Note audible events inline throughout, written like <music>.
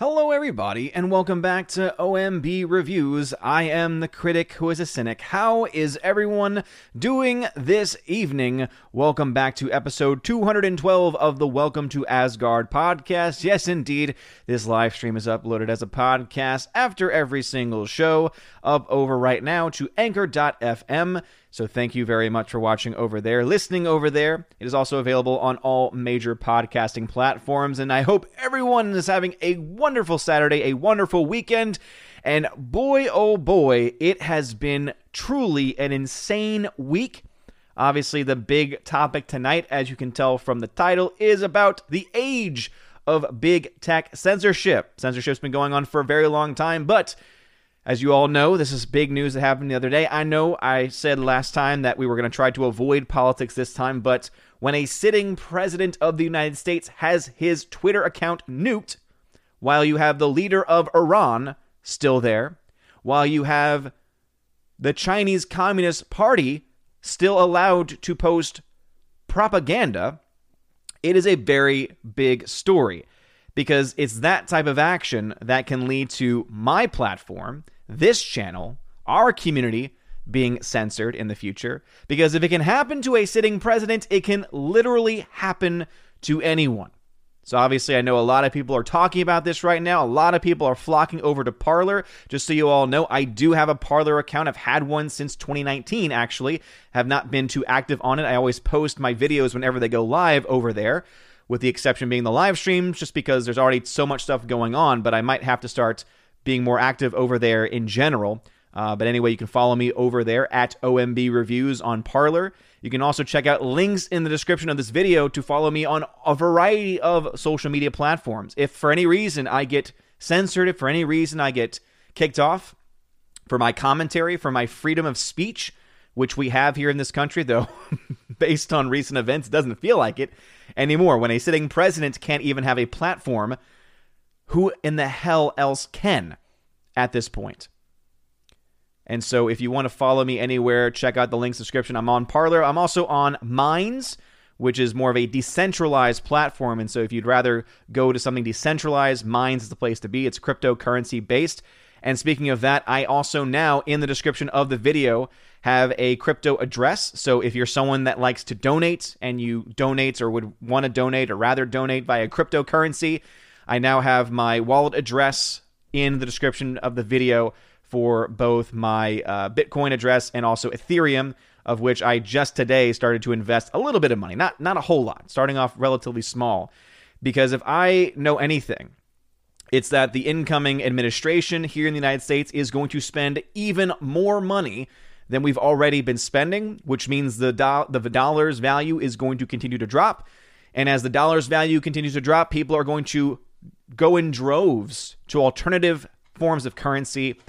Hello, everybody, and welcome back to OMB Reviews. I am the critic who is a cynic. How is everyone doing this evening? Welcome back to episode 212 of the Welcome to Asgard podcast. Yes, indeed, this live stream is uploaded as a podcast after every single show, up over right now to anchor.fm. So thank you very much for watching over there, listening over there. It is also available on all major podcasting platforms, and I hope everyone is having a wonderful Saturday, a wonderful weekend. And boy, oh boy, it has been truly an insane week. Obviously, the big topic tonight, as you can tell from the title, is about the age of big tech censorship. Censorship's been going on for a very long time, but as you all know, this is big news that happened the other day. I know I said last time that we were going to try to avoid politics this time, but when a sitting president of the United States has his Twitter account nuked, while you have the leader of Iran still there, while you have the Chinese Communist Party still allowed to post propaganda, it is a very big story because it's that type of action that can lead to my platform this channel, our community, being censored in the future. Because if it can happen to a sitting president, it can literally happen to anyone. So obviously, I know a lot of people are talking about this right now. A lot of people are flocking over to Parler. Just so you all know, I do have a Parler account. I've had one since 2019, actually. Have not been too active on it. I always post my videos whenever they go live over there, with the exception being the live streams, just because there's already so much stuff going on. But I might have to start being more active over there in general. Uh, but anyway, you can follow me over there at OMB Reviews on Parler. You can also check out links in the description of this video to follow me on a variety of social media platforms. If for any reason I get censored, if for any reason I get kicked off for my commentary, for my freedom of speech, which we have here in this country, though <laughs> based on recent events, doesn't feel like it anymore. When a sitting president can't even have a platform who in the hell else can at this point? And so if you want to follow me anywhere, check out the links description. I'm on Parler. I'm also on Minds, which is more of a decentralized platform. And so if you'd rather go to something decentralized, Minds is the place to be. It's cryptocurrency based. And speaking of that, I also now in the description of the video have a crypto address. So if you're someone that likes to donate and you donate or would want to donate or rather donate via cryptocurrency, I now have my wallet address in the description of the video for both my uh, Bitcoin address and also Ethereum, of which I just today started to invest a little bit of money, not not a whole lot, starting off relatively small. Because if I know anything, it's that the incoming administration here in the United States is going to spend even more money than we've already been spending, which means the do- the dollar's value is going to continue to drop. And as the dollar's value continues to drop, people are going to go in droves to alternative forms of currency.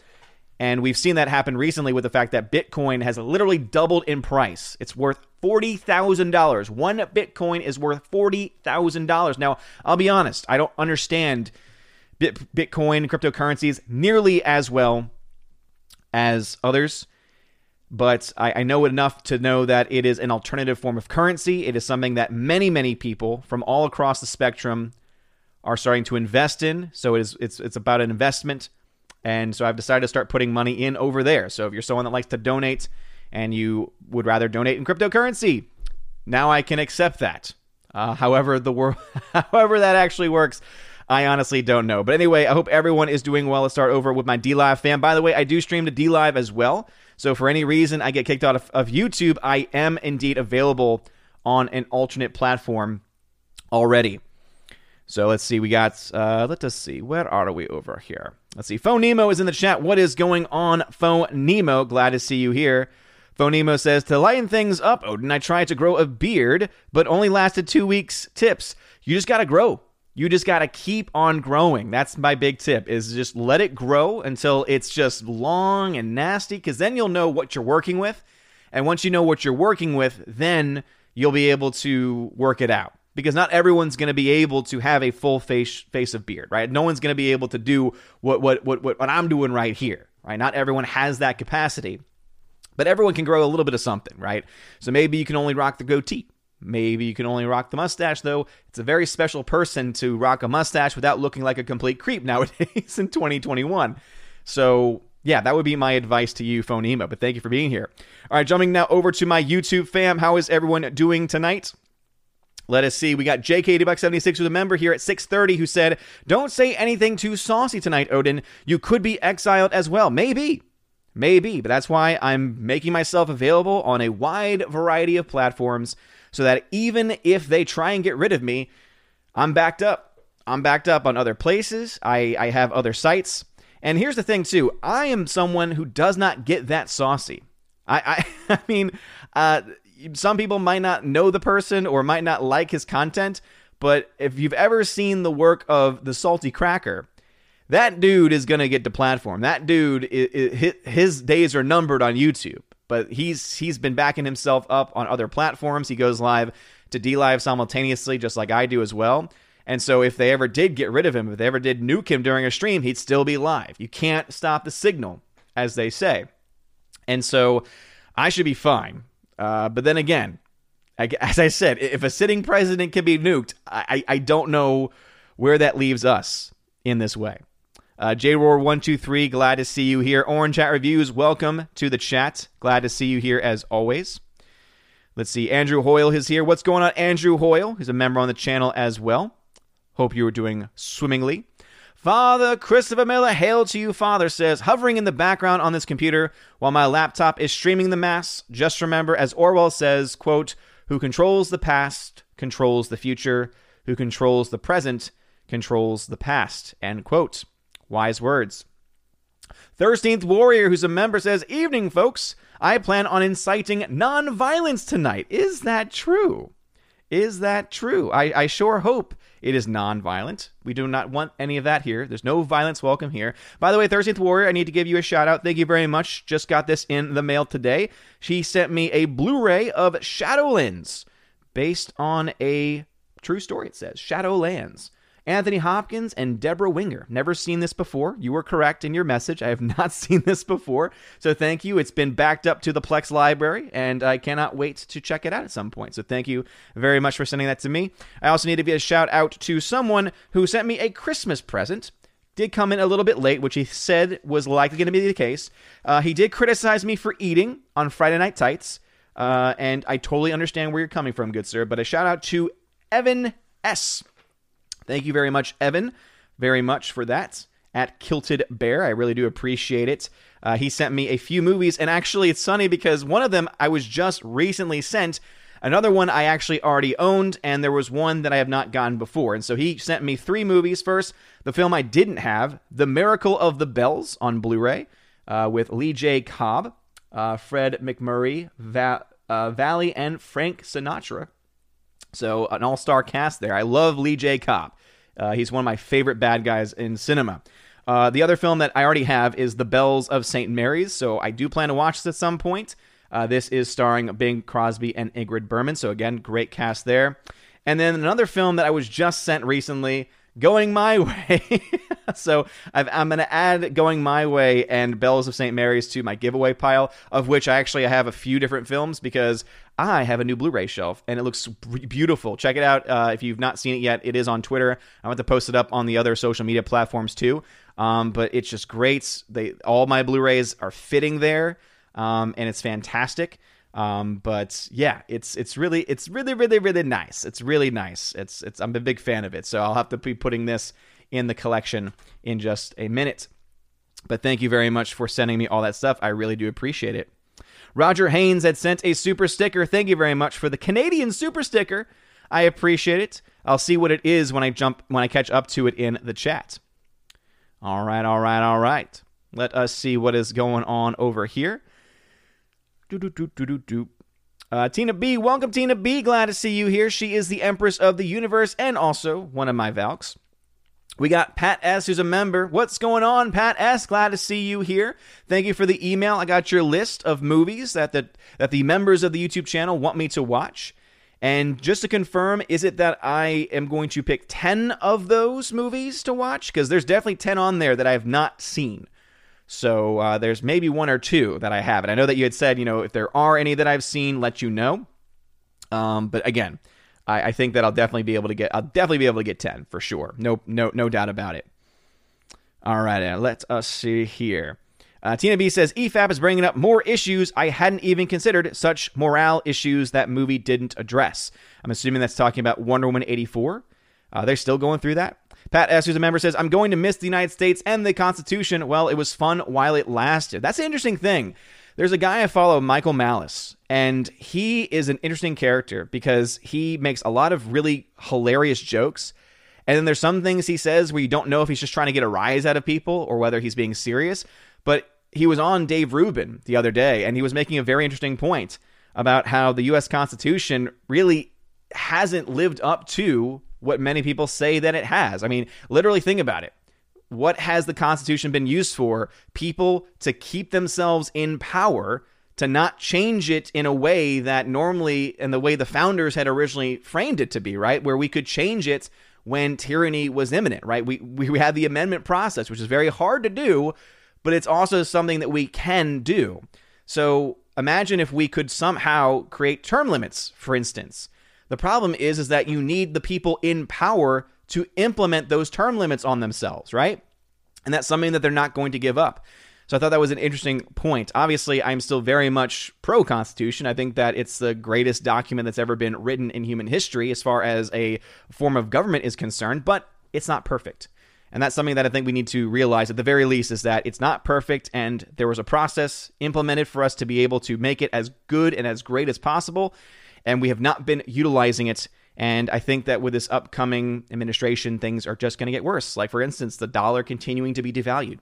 And we've seen that happen recently with the fact that Bitcoin has literally doubled in price. It's worth $40,000. One Bitcoin is worth $40,000. Now, I'll be honest, I don't understand Bitcoin cryptocurrencies nearly as well as others, but I, I know enough to know that it is an alternative form of currency. It is something that many, many people from all across the spectrum are starting to invest in. So it is it's it's about an investment. And so I've decided to start putting money in over there. So if you're someone that likes to donate and you would rather donate in cryptocurrency, now I can accept that. Uh, however, the world, <laughs> however that actually works, I honestly don't know. But anyway, I hope everyone is doing well. Let's start over with my DLive fan. By the way, I do stream to DLive as well. So for any reason I get kicked out of, of YouTube, I am indeed available on an alternate platform already. So let's see. We got, uh, let us see. Where are we over here? Let's see. Phone Nemo is in the chat. What is going on, Phone Nemo? Glad to see you here. Phone Nemo says, To lighten things up, Odin, I tried to grow a beard, but only lasted two weeks. Tips. You just got to grow. You just got to keep on growing. That's my big tip is just let it grow until it's just long and nasty because then you'll know what you're working with. And once you know what you're working with, then you'll be able to work it out because not everyone's going to be able to have a full face face of beard, right? No one's going to be able to do what, what what what I'm doing right here, right? Not everyone has that capacity, but everyone can grow a little bit of something, right? So maybe you can only rock the goatee. Maybe you can only rock the mustache, though. It's a very special person to rock a mustache without looking like a complete creep <laughs> nowadays in 2021. So, yeah, that would be my advice to you, Phonema. But thank you for being here. All right, jumping now over to my YouTube fam. How is everyone doing tonight? Let us see. We got JK76 who's a member here at 6:30 who said, "Don't say anything too saucy tonight, Odin. You could be exiled as well. Maybe, maybe, but that's why I'm making myself available on a wide variety of platforms, so that even if they try and get rid of me, I'm backed up. I'm backed up on other places. I I have other sites. And here's the thing too. I am someone who does not get that saucy. I I, <laughs> I mean." Uh, some people might not know the person or might not like his content, but if you've ever seen the work of the Salty Cracker, that dude is going to get deplatformed. That dude, his days are numbered on YouTube, but he's he's been backing himself up on other platforms. He goes live to D Live simultaneously, just like I do as well. And so, if they ever did get rid of him, if they ever did nuke him during a stream, he'd still be live. You can't stop the signal, as they say. And so, I should be fine. Uh, but then again, as I said, if a sitting president can be nuked, I, I don't know where that leaves us in this way. Uh, JRoar123, glad to see you here. Orange Chat Reviews, welcome to the chat. Glad to see you here as always. Let's see, Andrew Hoyle is here. What's going on, Andrew Hoyle? He's a member on the channel as well. Hope you are doing swimmingly. Father Christopher Miller, hail to you, Father, says, hovering in the background on this computer while my laptop is streaming the mass. Just remember, as Orwell says, quote, who controls the past controls the future, who controls the present controls the past, end quote. Wise words. 13th Warrior, who's a member, says, Evening, folks. I plan on inciting non-violence tonight. Is that true? Is that true? I, I sure hope it is non-violent. We do not want any of that here. There's no violence welcome here. By the way, 13th Warrior, I need to give you a shout out. Thank you very much. Just got this in the mail today. She sent me a Blu-ray of Shadowlands based on a true story, it says. Shadowlands. Anthony Hopkins and Debra Winger. Never seen this before. You were correct in your message. I have <laughs> not seen this before. So thank you. It's been backed up to the Plex library, and I cannot wait to check it out at some point. So thank you very much for sending that to me. I also need to give a shout out to someone who sent me a Christmas present did come in a little bit late, which he said was likely going to be the case. Uh, he did criticize me for eating on Friday Night Tights, uh, and I totally understand where you're coming from, good sir. But a shout out to Evan S. Thank you very much, Evan, very much for that. At Kilted Bear, I really do appreciate it. Uh, he sent me a few movies, and actually, it's funny because one of them I was just recently sent. Another one I actually already owned, and there was one that I have not gotten before. And so he sent me three movies. First, the film I didn't have, The Miracle of the Bells on Blu ray, uh, with Lee J. Cobb, uh, Fred MacMurray, Va- uh, Valli, and Frank Sinatra. So, an all star cast there. I love Lee J. Cobb. Uh, he's one of my favorite bad guys in cinema. Uh, the other film that I already have is The Bells of St. Mary's, so I do plan to watch this at some point. Uh, this is starring Bing Crosby and Ingrid Bergman, so again, great cast there. And then another film that I was just sent recently Going My <laughs> Way. so i am going to add Going My Way and Bells of St. Mary's to my giveaway pile, of which I actually have a few different films because I have a new Blu ray shelf and it looks beautiful. Check it out uh, if you've not seen it yet. It is on Twitter. I want to post it up on the other social media platforms too. Um, but it's just great. They all my Blu-rays are fitting there, um, and it's fantastic. Um, but yeah, it's it's really it's really really really nice. It's really nice. It's it's I'm a big fan of it. So I'll have to be putting this in the collection in just a minute. But thank you very much for sending me all that stuff. I really do appreciate it. Roger Haynes had sent a super sticker. Thank you very much for the Canadian super sticker. I appreciate it. I'll see what it is when I jump when I catch up to it in the chat. All right, all right, all right. Let us see what is going on over here. Do, do, do, do, do, do. Uh, Tina B, welcome, Tina B. Glad to see you here. She is the Empress of the Universe and also one of my Valks. We got Pat S, who's a member. What's going on, Pat S? Glad to see you here. Thank you for the email. I got your list of movies that the that the members of the YouTube channel want me to watch. And just to confirm, is it that I am going to pick 10 of those movies to watch? Because there's definitely 10 on there that I have not seen. So uh, there's maybe one or two that I haven't. I know that you had said, you know, if there are any that I've seen, let you know. Um, but again, I, I think that I'll definitely be able to get I'll definitely be able to get 10 for sure. No no no doubt about it. All right, uh, let us see here. Uh, Tina B says EFAP is bringing up more issues I hadn't even considered, such morale issues that movie didn't address. I'm assuming that's talking about Wonder Woman 84. Uh, they're still going through that. Pat S., who's a member, says, I'm going to miss the United States and the Constitution. Well, it was fun while it lasted. That's an interesting thing. There's a guy I follow, Michael Malice, and he is an interesting character because he makes a lot of really hilarious jokes. And then there's some things he says where you don't know if he's just trying to get a rise out of people or whether he's being serious. But he was on Dave Rubin the other day, and he was making a very interesting point about how the U.S. Constitution really hasn't lived up to what many people say that it has. I mean, literally think about it what has the Constitution been used for? People to keep themselves in power, to not change it in a way that normally, and the way the founders had originally framed it to be, right? Where we could change it when tyranny was imminent, right? We, we had the amendment process, which is very hard to do, but it's also something that we can do. So imagine if we could somehow create term limits, for instance. The problem is, is that you need the people in power to implement those term limits on themselves, right? And that's something that they're not going to give up. So I thought that was an interesting point. Obviously, I'm still very much pro Constitution. I think that it's the greatest document that's ever been written in human history as far as a form of government is concerned, but it's not perfect. And that's something that I think we need to realize at the very least is that it's not perfect and there was a process implemented for us to be able to make it as good and as great as possible. And we have not been utilizing it and I think that with this upcoming administration, things are just going to get worse. Like, for instance, the dollar continuing to be devalued.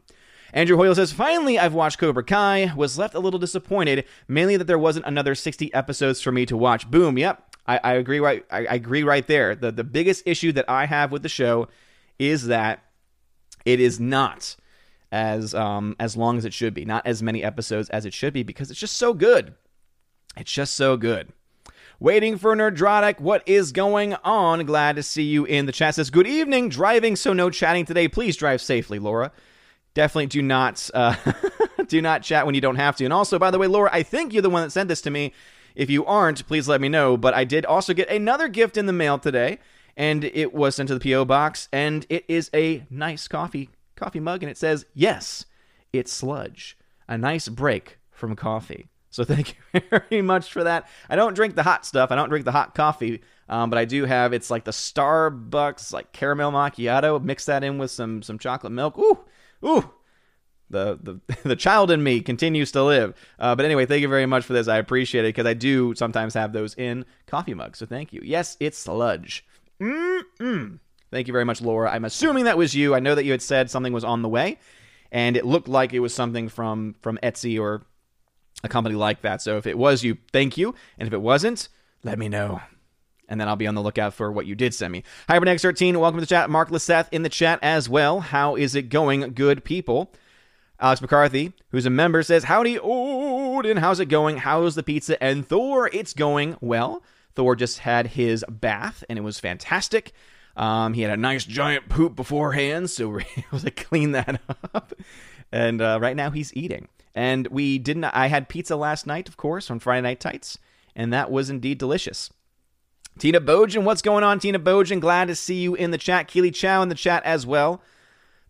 Andrew Hoyle says, Finally, I've watched Cobra Kai. Was left a little disappointed, mainly that there wasn't another 60 episodes for me to watch. Boom. Yep. I, I agree right I, I agree right there. The the biggest issue that I have with the show is that it is not as um as long as it should be, not as many episodes as it should be, because it's just so good. It's just so good. Waiting for Nerdrotic. What is going on? Glad to see you in the chat. Says, Good evening. Driving, so no chatting today. Please drive safely, Laura. Definitely do not uh, <laughs> do not chat when you don't have to. And also, by the way, Laura, I think you're the one that sent this to me. If you aren't, please let me know. But I did also get another gift in the mail today, and it was sent to the PO box, and it is a nice coffee coffee mug, and it says, "Yes, it's sludge, a nice break from coffee." So thank <laughs> you very much for that. I don't drink the hot stuff. I don't drink the hot coffee, um, but I do have. It's like the Starbucks like caramel macchiato. Mix that in with some some chocolate milk. Ooh, ooh. The, the <laughs> the child in me continues to live. Uh, but anyway, thank you very much for this. I appreciate it because I do sometimes have those in coffee mugs. So thank you. Yes, it's sludge. Mm-mm. Thank you very much, Laura. I'm assuming that was you. I know that you had said something was on the way, and it looked like it was something from from Etsy or a company like that. So if it was you, thank you. And if it wasn't, let me know. And then I'll be on the lookout for what you did send me. HyperNex13, welcome to the chat. Mark Lisseth in the chat as well. How is it going, good people? Alex McCarthy, who's a member, says, Howdy, Odin. How's it going? How's the pizza? And Thor, it's going well. Thor just had his bath, and it was fantastic. Um, he had a nice giant poop beforehand, so we are <laughs> able to clean that <laughs> up. And uh, right now he's eating. And we didn't. I had pizza last night, of course, on Friday Night Tights, and that was indeed delicious. Tina Bojan, what's going on, Tina Bojan? Glad to see you in the chat. Keely Chow in the chat as well.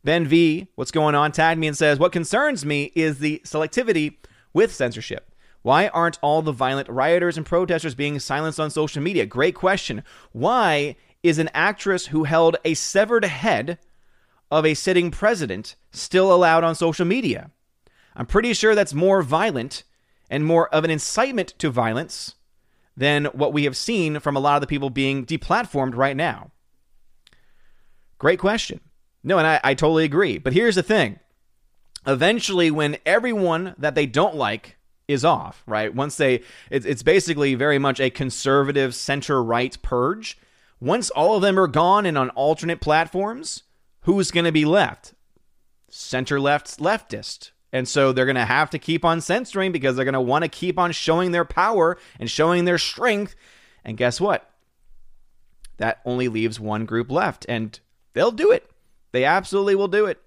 Ben V, what's going on? Tagged me and says, What concerns me is the selectivity with censorship. Why aren't all the violent rioters and protesters being silenced on social media? Great question. Why is an actress who held a severed head of a sitting president still allowed on social media? I'm pretty sure that's more violent and more of an incitement to violence than what we have seen from a lot of the people being deplatformed right now. Great question. No, and I, I totally agree. But here's the thing eventually, when everyone that they don't like is off, right? Once they, it's, it's basically very much a conservative center right purge. Once all of them are gone and on alternate platforms, who's going to be left? Center left leftist, and so they're going to have to keep on censoring because they're going to want to keep on showing their power and showing their strength. And guess what? That only leaves one group left, and they'll do it. They absolutely will do it.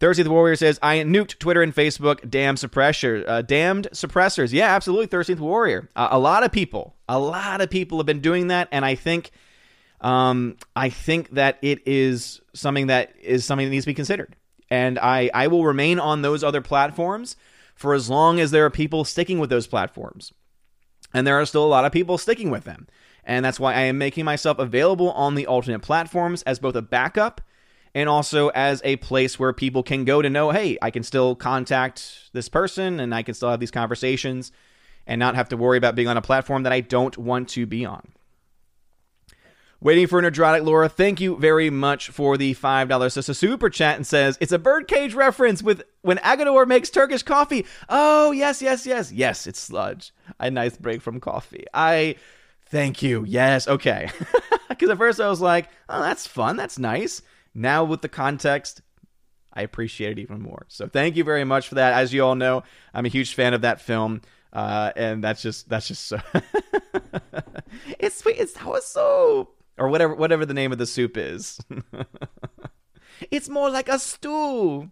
Thirsty the Warrior says, I nuked Twitter and Facebook. Damn suppressor, uh, damned suppressors. Yeah, absolutely. Thirsty the Warrior. Uh, a lot of people, a lot of people have been doing that, and I think, um, I think that it is something that is something that needs to be considered. And I, I will remain on those other platforms for as long as there are people sticking with those platforms. And there are still a lot of people sticking with them. And that's why I am making myself available on the alternate platforms as both a backup and also as a place where people can go to know, hey, I can still contact this person and I can still have these conversations and not have to worry about being on a platform that I don't want to be on. Waiting for Nerdrotic Laura, thank you very much for the $5 a super chat and says, it's a birdcage reference with when Agador makes Turkish coffee. Oh, yes, yes, yes. Yes, it's sludge. A nice break from coffee. I thank you. Yes, okay. <laughs> Because at first I was like, oh, that's fun. That's nice. Now, with the context, I appreciate it even more. So, thank you very much for that. As you all know, I'm a huge fan of that film, uh, and that's just that's just so. <laughs> it's sweet. It's how it's so, or whatever whatever the name of the soup is. <laughs> it's more like a stew.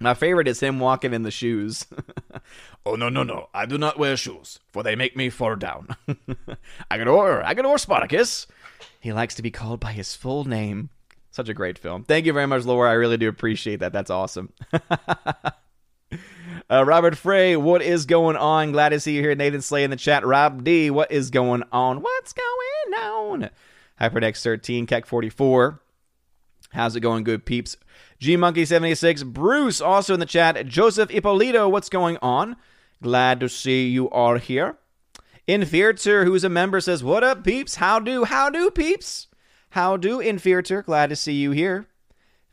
My favorite is him walking in the shoes. <laughs> oh no no no! I do not wear shoes, for they make me fall down. <laughs> Agador, Agador Spartacus. He likes to be called by his full name. Such a great film. Thank you very much, Laura. I really do appreciate that. That's awesome. uh, Robert Frey, what is going on? Glad to see you here. Nathan Slay in the chat. Rob D, what is going on? What's going on? Hyperdex 13, Keck 44. How's it going, good peeps? G Monkey 76, Bruce also in the chat. Joseph Ippolito, what's going on? Glad to see you all here. Infierter, who's a member, says, What up, peeps? How do, how do, peeps? How do, Infierter? Glad to see you here.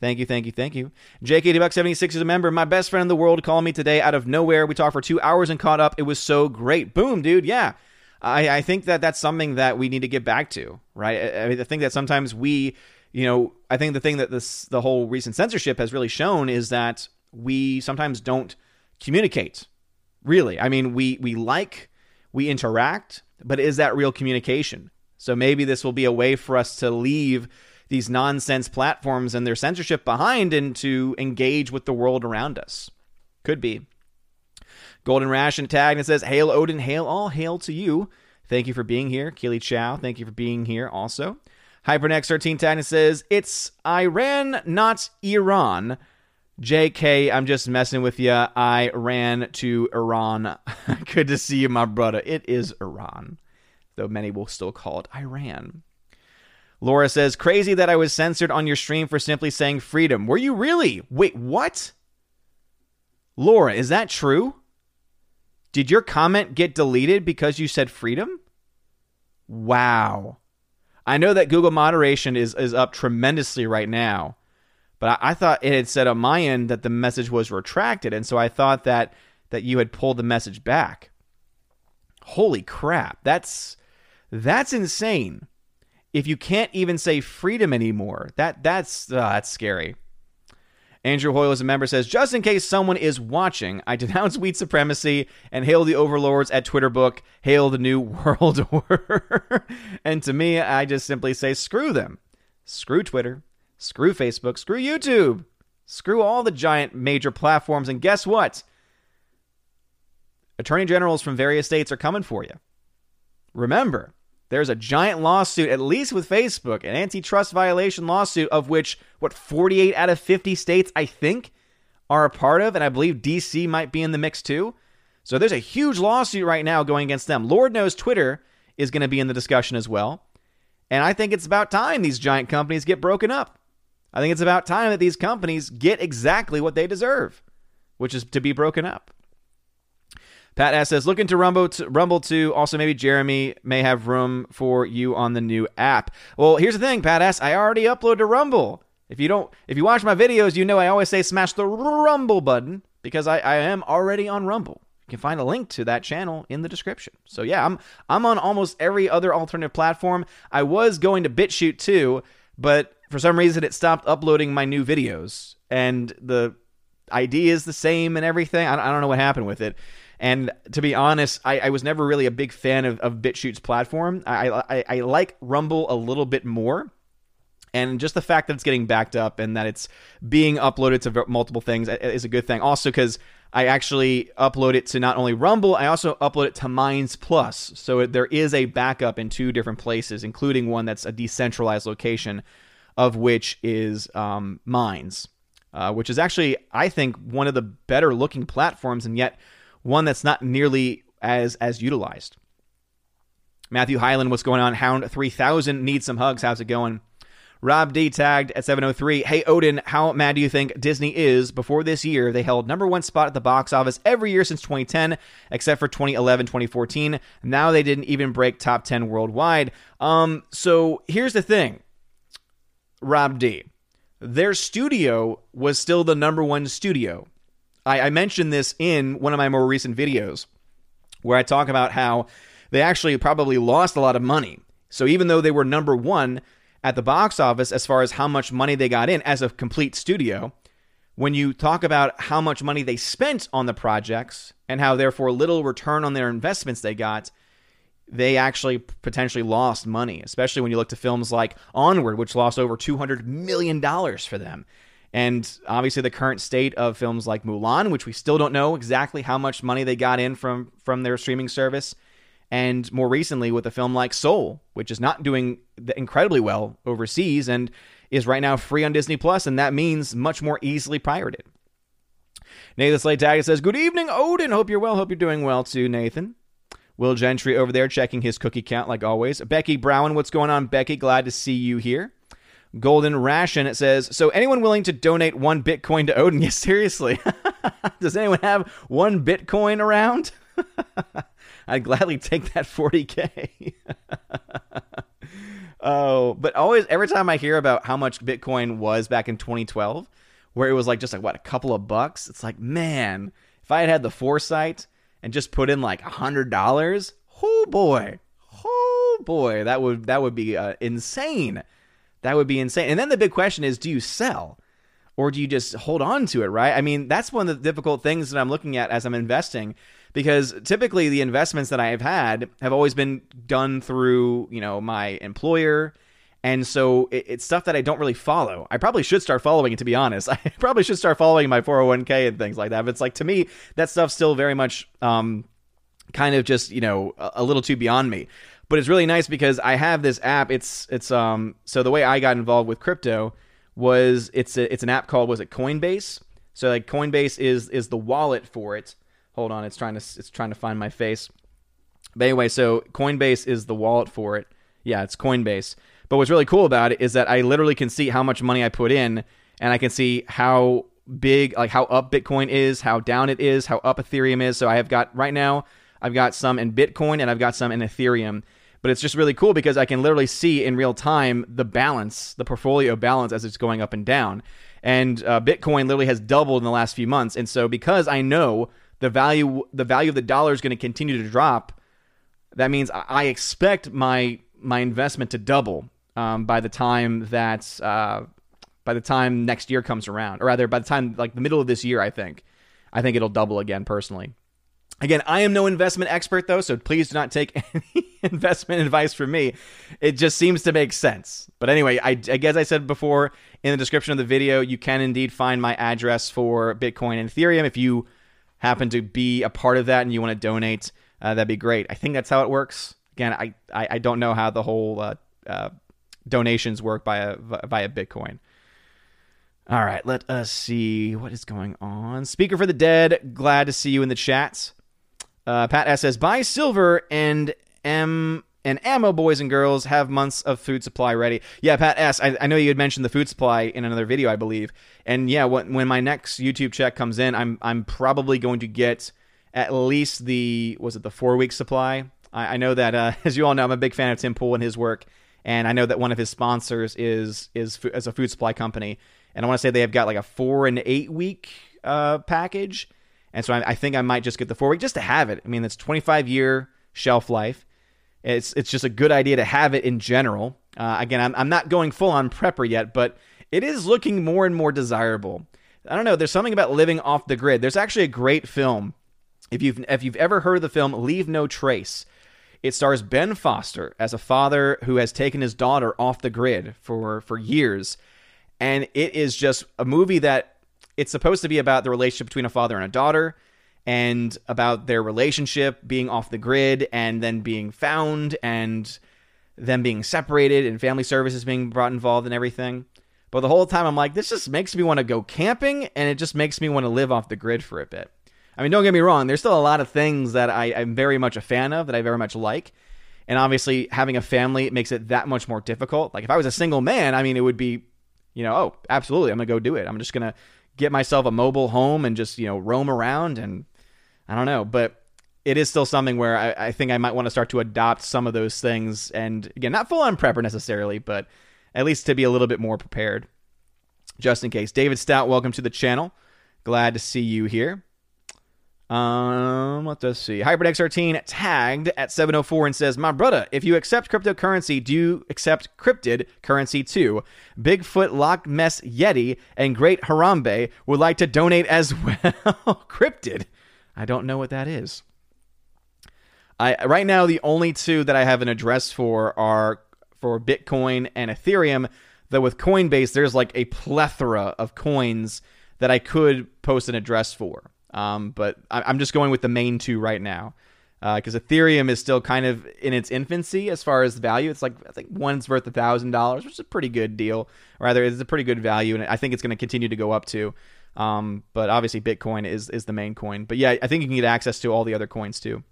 Thank you, thank you, thank you. JK Buck 76 is a member. My best friend in the world called me today out of nowhere. We talked for two hours and caught up. It was so great. Boom, dude. Yeah. I, I think that that's something that we need to get back to, right? I, I think that sometimes we, you know, I think the thing that this the whole recent censorship has really shown is that we sometimes don't communicate. Really, I mean, we we like, we interact, but is that real communication? So maybe this will be a way for us to leave these nonsense platforms and their censorship behind and to engage with the world around us. Could be. Golden Ration tagged and says, Hail Odin, hail all, hail to you. Thank you for being here. Keely Chow, thank you for being here also. Hypernex 13 tagged and says, It's Iran, not Iran. JK, I'm just messing with you. I ran to Iran. <laughs> Good to see you, my brother. It is Iran though many will still call it Iran. Laura says, Crazy that I was censored on your stream for simply saying freedom. Were you really? Wait, what? Laura, is that true? Did your comment get deleted because you said freedom? Wow. I know that Google moderation is, is up tremendously right now, but I, I thought it had said on my end that the message was retracted, and so I thought that that you had pulled the message back. Holy crap. That's that's insane. If you can't even say freedom anymore, that that's uh, that's scary. Andrew Hoyle, as a member, says, just in case someone is watching, I <laughs> denounce wheat supremacy and hail the overlords at Twitter book, hail the new <laughs> world order. and to me, I just simply say, screw them. Screw Twitter. Screw Facebook. Screw YouTube. Screw all the giant major platforms. And guess what? Attorney generals from various states are coming for you. Remember, there's a giant lawsuit, at least with Facebook, an antitrust violation lawsuit, of which, what, 48 out of 50 states, I think, are a part of. And I believe DC might be in the mix too. So there's a huge lawsuit right now going against them. Lord knows Twitter is going to be in the discussion as well. And I think it's about time these giant companies get broken up. I think it's about time that these companies get exactly what they deserve, which is to be broken up. Pat S says, looking to Rumble to Rumble. Also, maybe Jeremy may have room for you on the new app. Well, here's the thing, Pat S. I already uploaded to Rumble. If you don't, if you watch my videos, you know I always say smash the Rumble button because I, I am already on Rumble. You can find a link to that channel in the description. So yeah, I'm I'm on almost every other alternative platform. I was going to BitChute too, but for some reason it stopped uploading my new videos, and the ID is the same and everything. I, I don't know what happened with it. And to be honest, I, I was never really a big fan of, of BitChute's platform. I, I, I like Rumble a little bit more. and just the fact that it's getting backed up and that it's being uploaded to multiple things is a good thing. Also, because I actually upload it to not only Rumble, I also upload it to Minds Plus. So there is a backup in two different places, including one that's a decentralized location, of which is um, Minds, uh, which is actually, I think, one of the better looking platforms, and yet one that's not nearly as as utilized. Matthew Highland, what's going on? Hound 3000 needs some hugs. How's it going? Rob D tagged at 703. Hey, Odin, how mad do you think Disney is? Before this year, they held number one spot at the box office every year since 2010, except for 2011, 2014. Now they didn't even break top 10 worldwide. Um, so here's the thing Rob D. Their studio was still the number one studio. I, I mentioned this in one of my more recent videos where I talk about how they actually probably lost a lot of money. So even though they were number one, at the box office as far as how much money they got in as a complete studio. When you talk about how much money they spent on the projects and how therefore little return on their investments they got, they actually potentially lost money, especially when you look to films like Onward, which lost over $200 million for them. And obviously, the current state of films like Mulan, which we still don't know exactly how much money they got in from, from their streaming service, and more recently with a film like Soul, which is not doing incredibly well overseas and is right now free on Disney Plus, and that means much more easily pirated. Nathan Slade Taggett says, Good evening, Odin. Hope you're well. Hope you're doing well too, Nathan. Will Gentry over there checking his cookie count like always. Becky Brown, what's going on, Becky? Glad to see you here. Golden Ration, it says, So anyone willing to donate one Bitcoin to Odin? <laughs> Yes, seriously. <laughs> Does anyone have one Bitcoin around? <laughs> I'd gladly take that 40K. oh, but always, every time I hear about how much Bitcoin was back in 2012, where it was like just like what, a couple of bucks, it's like, man, if I had had the foresight and just put in like a $100, oh boy, oh boy, that would, that would be uh, insane. That would be insane. And then the big question is do you sell? Or do you just hold on to it, right? I mean, that's one of the difficult things that I'm looking at as I'm investing because typically the investments that I have had have always been done through, you know, my employer. And so it, it's stuff that I don't really follow. I probably should start following it, to be honest. <laughs> I probably should start following my 401k and things like that. But it's like, to me, that stuff's still very much um, kind of just, you know, a little too beyond me. But it's really nice because I have this app. It's, it's, um, so the way I got involved with crypto was it's, a, it's an app called, was it Coinbase? So like Coinbase is, is the wallet for it Hold on, it's trying to it's trying to find my face. But anyway, so Coinbase is the wallet for it. Yeah, it's Coinbase. But what's really cool about it is that I literally can see how much money I put in, and I can see how big, like how up Bitcoin is, how down it is, how up Ethereum is. So I have got right now, I've got some in Bitcoin and I've got some in Ethereum. But it's just really cool because I can literally see in real time the balance, the portfolio balance as it's going up and down. And uh, Bitcoin literally has doubled in the last few months. And so because I know the value the value of the dollar is going to continue to drop, that means I expect my my investment to double um, by the time that uh, by the time next year comes around, or rather by the time like the middle of this year, I think I think it'll double again personally. Again, I am no investment expert though, so please do not take <laughs> any investment advice from me. It just seems to make sense. But anyway, I, I guess I said before in the description of the video, you can indeed find my address for Bitcoin and Ethereum if you happen to be a part of that and you want to donate, uh, that'd be great. I think that's how it works. Again, I, I, I don't know how the whole uh, uh, donations work via via Bitcoin. All right, let us see what is going on. Speaker for the Dead, glad to see you in the chats. Uh, Pat S says, buy silver and M and ammo, boys and girls, have months of food supply ready. Yeah, Pat S. I, I know you had mentioned the food supply in another video, I believe. And yeah, when, when my next YouTube check comes in, I'm I'm probably going to get at least the was it the four week supply. I, I know that uh, <laughs> as you all know, I'm a big fan of Tim Pool and his work, and I know that one of his sponsors is is as a food supply company, and I want to say they have got like a four and eight week uh, package, and so I, I think I might just get the four week just to have it. I mean, it's 25 year shelf life it's it's just a good idea to have it in general. Uh, again, I'm I'm not going full on prepper yet, but it is looking more and more desirable. I don't know. There's something about living off the grid. There's actually a great film. If you've if you've ever heard of the film Leave No Trace, It stars Ben Foster as a father who has taken his daughter off the grid for for years, and it is just a movie that it's supposed to be about the relationship between a father and a daughter and about their relationship being off the grid and then being found and them being separated and family services being brought involved and everything. But the whole time I'm like, this just makes me want to go camping and it just makes me want to live off the grid for a bit. I mean, don't get me wrong, there's still a lot of things that I, am very much a fan of that I very much like. And obviously, having a family makes it that much more difficult. Like, if I was a single man, I mean, it would be, you know, oh, absolutely, I'm going to go do it. I'm just going to get myself a mobile home and just, you know, roam around. And I don't know. But it is still something where I, I think I might want to start to adopt some of those things. And again, not full on prepper necessarily, but at least to be a little bit more prepared just in case. David Stout, welcome to the channel. Glad to see you here. Um, let's see. HybridX13 tagged at 704 and says, My brother, if you accept cryptocurrency, do you accept cryptid currency too? Bigfoot, Loch Ness Yeti, and Great Harambe would like to donate as <laughs> well. cryptid. I don't know what that is. I right now the only two that I have an address for are for Bitcoin and Ethereum. Though with Coinbase, there's like a plethora of coins that I could post an address for. Um, but I'm just going with the main two right now because uh, Ethereum is still kind of in its infancy as far as value. It's like I think one's worth a thousand dollars, which is a pretty good deal. Rather, it's a pretty good value, and I think it's going to continue to go up too. Um, but obviously, Bitcoin is is the main coin. But yeah, I think you can get access to all the other coins too.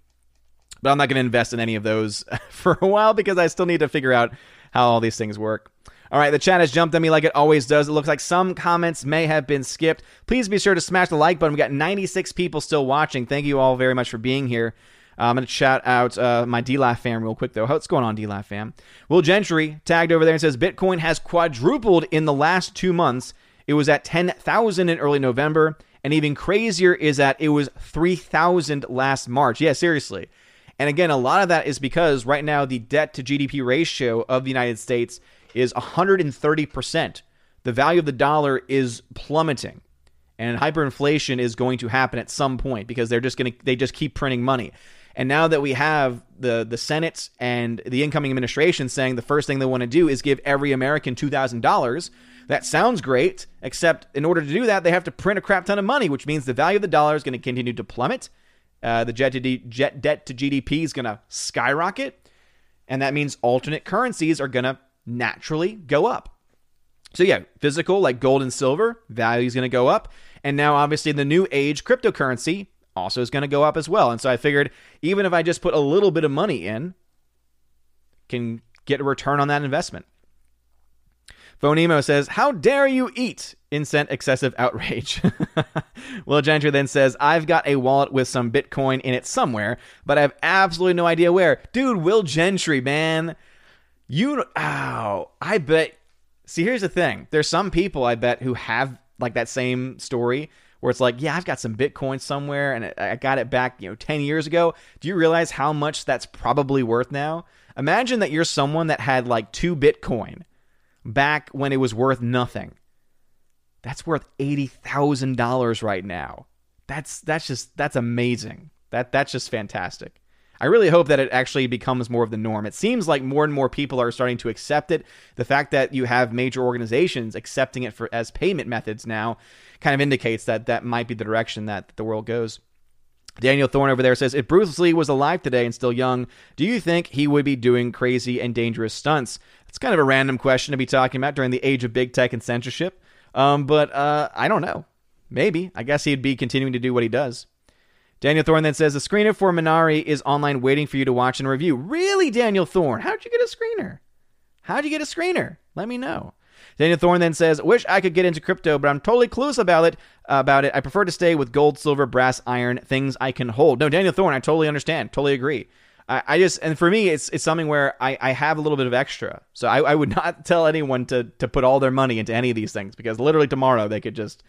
But I'm not going to invest in any of those <laughs> for a while because I still need to figure out how all these things work. All right, the chat has jumped on me like it always does. It looks like some comments may have been skipped. Please be sure to smash the like button. We got 96 people still watching. Thank you all very much for being here. Uh, I'm going to shout out uh, my DLive fam real quick, though. What's going on, DLive fam? Will Gentry tagged over there and says Bitcoin has quadrupled in the last two months. It was at 10,000 in early November, and even crazier is that it was 3,000 last March. Yeah, seriously. And again, a lot of that is because right now the debt to GDP ratio of the United States is 130%. The value of the dollar is plummeting. And hyperinflation is going to happen at some point because they're just going to they just keep printing money. And now that we have the the Senate and the incoming administration saying the first thing they want to do is give every American $2,000, that sounds great, except in order to do that, they have to print a crap ton of money, which means the value of the dollar is going to continue to plummet. Uh, the jet, to jet debt to GDP is going to skyrocket. And that means alternate currencies are going to naturally go up. So yeah, physical like gold and silver value is going to go up, and now obviously the new age cryptocurrency also is going to go up as well. And so I figured even if I just put a little bit of money in, can get a return on that investment. Phonemo says, How dare you eat? Incent excessive outrage. <laughs> Will Gentry then says, I've got a wallet with some Bitcoin in it somewhere, but I have absolutely no idea where. Dude, Will Gentry, man. You, ow, I bet. See, here's the thing. There's some people I bet who have like that same story where it's like, yeah, I've got some Bitcoin somewhere and I got it back, you know, 10 years ago. Do you realize how much that's probably worth now? Imagine that you're someone that had like two Bitcoin back when it was worth nothing. That's worth $80,000 right now. That's that's just that's amazing. That that's just fantastic. I really hope that it actually becomes more of the norm. It seems like more and more people are starting to accept it. The fact that you have major organizations accepting it for as payment methods now kind of indicates that that might be the direction that the world goes. Daniel Thorne over there says, if Bruce Lee was alive today and still young, do you think he would be doing crazy and dangerous stunts? It's kind of a random question to be talking about during the age of big tech and censorship. Um, but uh, I don't know. Maybe. I guess he'd be continuing to do what he does. Daniel Thorne then says the screener for Minari is online waiting for you to watch and review. Really, Daniel Thorne? How'd you get a screener? How'd you get a screener? Let me know. Daniel Thorne then says, "Wish I could get into crypto, but I'm totally clueless about it. About it, I prefer to stay with gold, silver, brass, iron, things I can hold." No, Daniel Thorne, I totally understand, totally agree. I, I just and for me, it's it's something where I, I have a little bit of extra, so I, I would <laughs> not tell anyone to to put all their money into any of these things because literally tomorrow they could just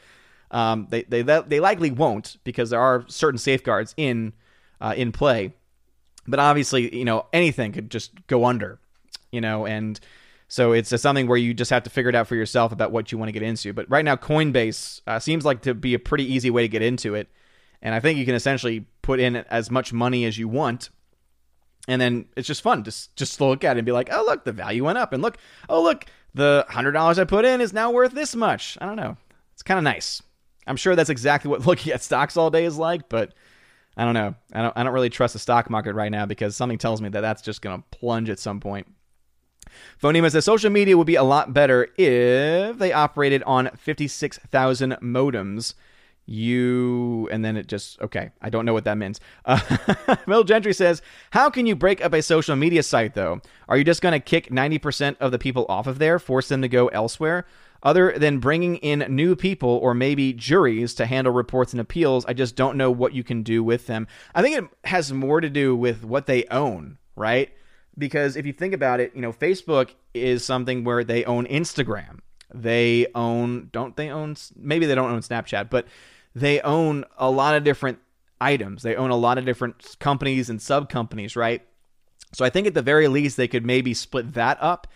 um, they, they they likely won't because there are certain safeguards in uh, in play. But obviously, you know, anything could just go under, you know, and so it's something where you just have to figure it out for yourself about what you want to get into. But right now, Coinbase uh, seems like to be a pretty easy way to get into it, and I think you can essentially put in as much money as you want And then it's just fun to just look at it and be like, oh, look, the value went up. And look, oh, look, the $100 I put in is now worth this much. I don't know. It's kind of nice. I'm sure that's exactly what <laughs> looking at stocks all day is like, but I don't know. I don't, I don't really trust the stock market right now because something tells me that that's just going to plunge at some point. Phonema says social media would be a lot better if they operated on 56,000 modems. You, and then it just, okay, I don't know what that means. <laughs> Uh, Mel Gentry says, How can you break up a social media site, though? Are you just going to kick 90% of the people off of there, force them to go elsewhere? Other than bringing in new people or maybe juries to handle reports and appeals, I just don't know what you can do with them. I think it has more to do with what they own, right? Because if you think about it, you know, Facebook is something where they own Instagram. They own, don't they own, maybe they don't own Snapchat, but they own a lot of different items. They own a lot of different companies and sub companies, right? So I think at the very least, they could maybe split that up.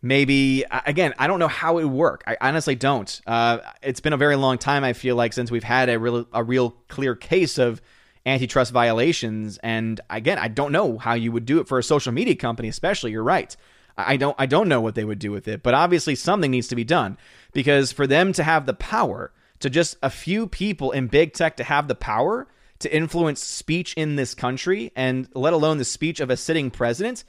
Maybe, again, I don't know how it would work. I honestly don't. Uh, it's been a very long time, I feel like, since we've had a real, a real clear case of antitrust violations. And again, I don't know how you would do it for a social media company, especially. You're right. I don't I don't know what they would do with it, but obviously something needs to be done because for them to have the power to just a few people in big tech to have the power to influence speech in this country and let alone the speech of a sitting president,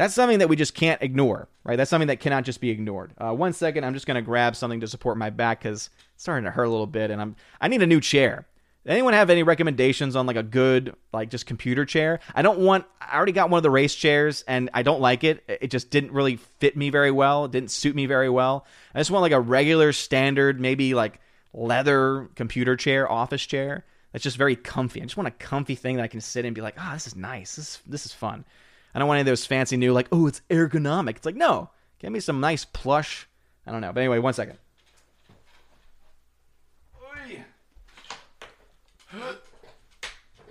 that's something that we just can't ignore, right? That's something that cannot just be ignored. Uh, one second, I'm just going to grab something to support my back because it's starting to hurt a little bit, and I'm I need a new chair. Anyone have any recommendations on like a good like just computer chair? I don't want I already got one of the race chairs and I don't like it. It just didn't really fit me very well. It didn't suit me very well. I just want like a regular standard maybe like leather computer chair, office chair. That's just very comfy. I just want a comfy thing that I can sit in and be like, "Ah, oh, this is nice. This this is fun." I don't want any of those fancy new like, "Oh, it's ergonomic." It's like, "No. Give me some nice plush." I don't know. But anyway, one second.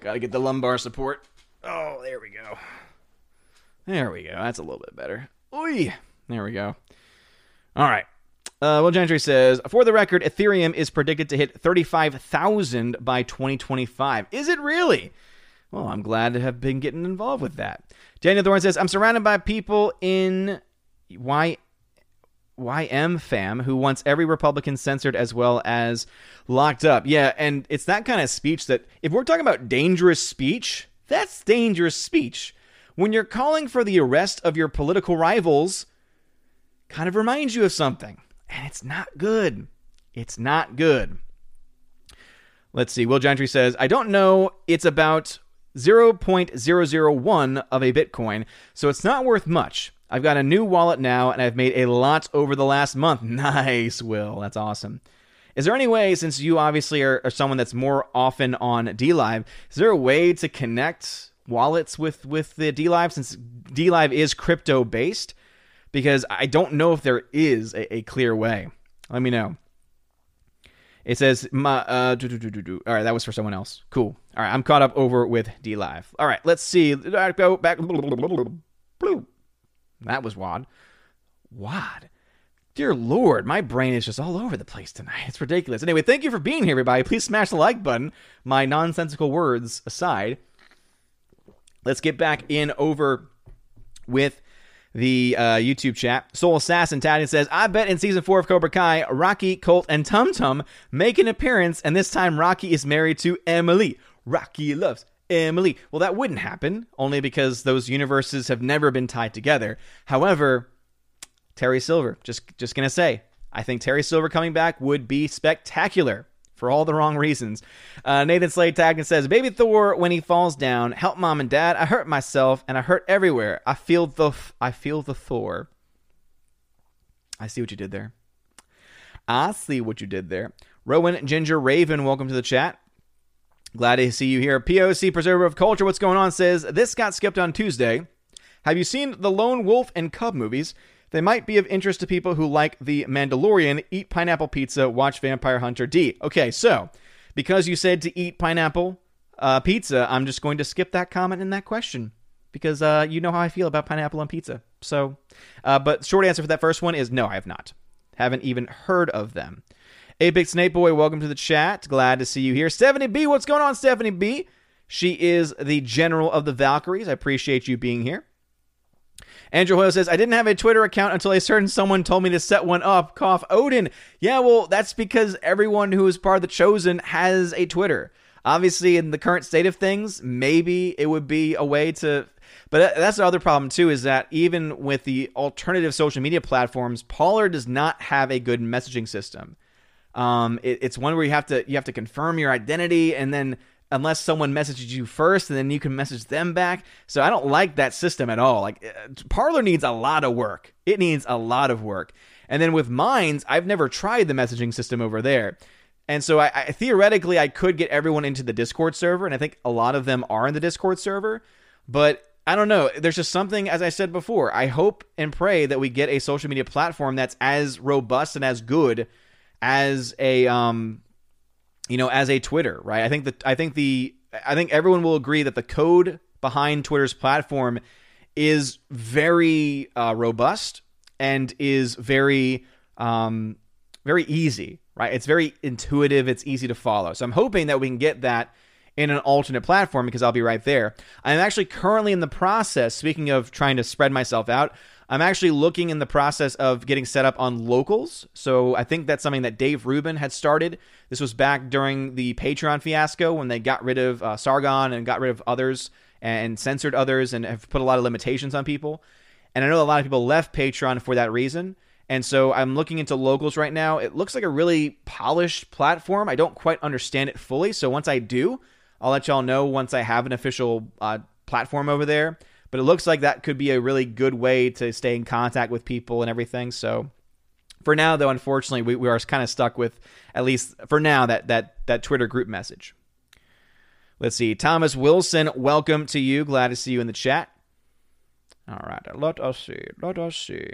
Got to get the lumbar support. Oh, there we go. There we go. That's a little bit better. Oy. There we go. All right. Uh, well, Gentry says, for the record, Ethereum is predicted to hit 35,000 by 2025. Is it really? Well, I'm glad to have been getting involved with that. Daniel Thorne says, I'm surrounded by people in Y YM fam who wants every Republican censored as well as locked up. Yeah, and it's that kind of speech that if we're talking about dangerous speech, that's dangerous speech. When you're calling for the arrest of your political rivals, kind of reminds you of something. And it's not good. It's not good. Let's see. Will Gentry says, I don't know. It's about 0.001 of a Bitcoin, so it's not worth much. I've got a new wallet now, and I've made a lot over the last month. <laughs> Nice, Will. That's awesome. Is there any way, since you obviously are, are someone that's more often on DLive, is there a way to connect wallets with with the DLive since DLive is crypto based? Because I don't know if there is a, a clear way. Let me know. It says, my, uh, do, do, do, all right, that was for someone else. Cool. All right, I'm caught up over with DLive. All right, let's see. Go back. That was WAD. WAD. Dear Lord, my brain is just all over the place tonight. It's ridiculous. Anyway, thank you for being here, everybody. Please smash the like button. My nonsensical words aside, let's get back in over with the uh, YouTube chat. Soul Assassin Taddy says, I bet in season four of Cobra Kai, Rocky, Colt, and Tum Tum make an appearance, and this time Rocky is married to Emily. Rocky loves Emily. Well, that wouldn't happen, only because those universes have never been tied together. However, Terry Silver, just just gonna say, I think Terry Silver coming back would be spectacular for all the wrong reasons. Uh, Nathan Slade tagged and says, "Baby Thor, when he falls down, help mom and dad. I hurt myself and I hurt everywhere. I feel the I feel the Thor. I see what you did there. I see what you did there. Rowan Ginger Raven, welcome to the chat. Glad to see you here. POC Preserver of Culture, what's going on? Says, This got skipped on Tuesday. Have you seen the Lone Wolf and Cub movies? They might be of interest to people who like The Mandalorian, eat pineapple pizza, watch Vampire Hunter D. Okay, so because you said to eat pineapple uh, pizza, I'm just going to skip that comment and that question because uh, you know how I feel about pineapple on pizza. So, uh, but short answer for that first one is no, I have not. Haven't even heard of them. 8 Bit Snake Boy, welcome to the chat. Glad to see you here. Stephanie B, what's going on, Stephanie B? She is the general of the Valkyries. I appreciate you being here. Andrew Hoyle says, I didn't have a Twitter account until a certain someone told me to set one up. Cough Odin. Yeah, well, that's because everyone who is part of the Chosen has a Twitter. Obviously, in the current state of things, maybe it would be a way to. But that's the other problem, too, is that even with the alternative social media platforms, Parler does not have a good messaging system. Um, it, it's one where you have to you have to confirm your identity, and then unless someone messages you first and then you can message them back. So I don't like that system at all. Like uh, Parler needs a lot of work. It needs a lot of work. And then with Minds, I've never tried the messaging system over there. And so I, I, theoretically I could get everyone into the Discord server, and I think a lot of them are in the Discord server. But I don't know. There's just something, as I said before. I hope and pray that we get a social media platform that's as robust and as good as a um, you know, as a Twitter, right? I think that I think the I think everyone will agree that the code behind Twitter's platform is very uh, robust and is very um, very easy, right? It's very intuitive. It's easy to follow. So I'm hoping that we can get that in an alternate platform because I'll be right there. I'm actually currently in the process. Speaking of trying to spread myself out, I'm actually looking in the process of getting set up on locals. So I think that's something that Dave Rubin had started. This was back during the Patreon fiasco when they got rid of uh, Sargon and got rid of others and censored others and have put a lot of limitations on people. And I know a lot of people left Patreon for that reason. And so I'm looking into locals right now. It looks like a really polished platform. I don't quite understand it fully. So once I do, I'll let y'all know once I have an official uh, platform over there. But it looks like that could be a really good way to stay in contact with people and everything. So for now, though, unfortunately, we, we are kind of stuck with at least for now that that that Twitter group message. Let's see, Thomas Wilson, welcome to you. Glad to see you in the chat. All right, let us see. Let us see.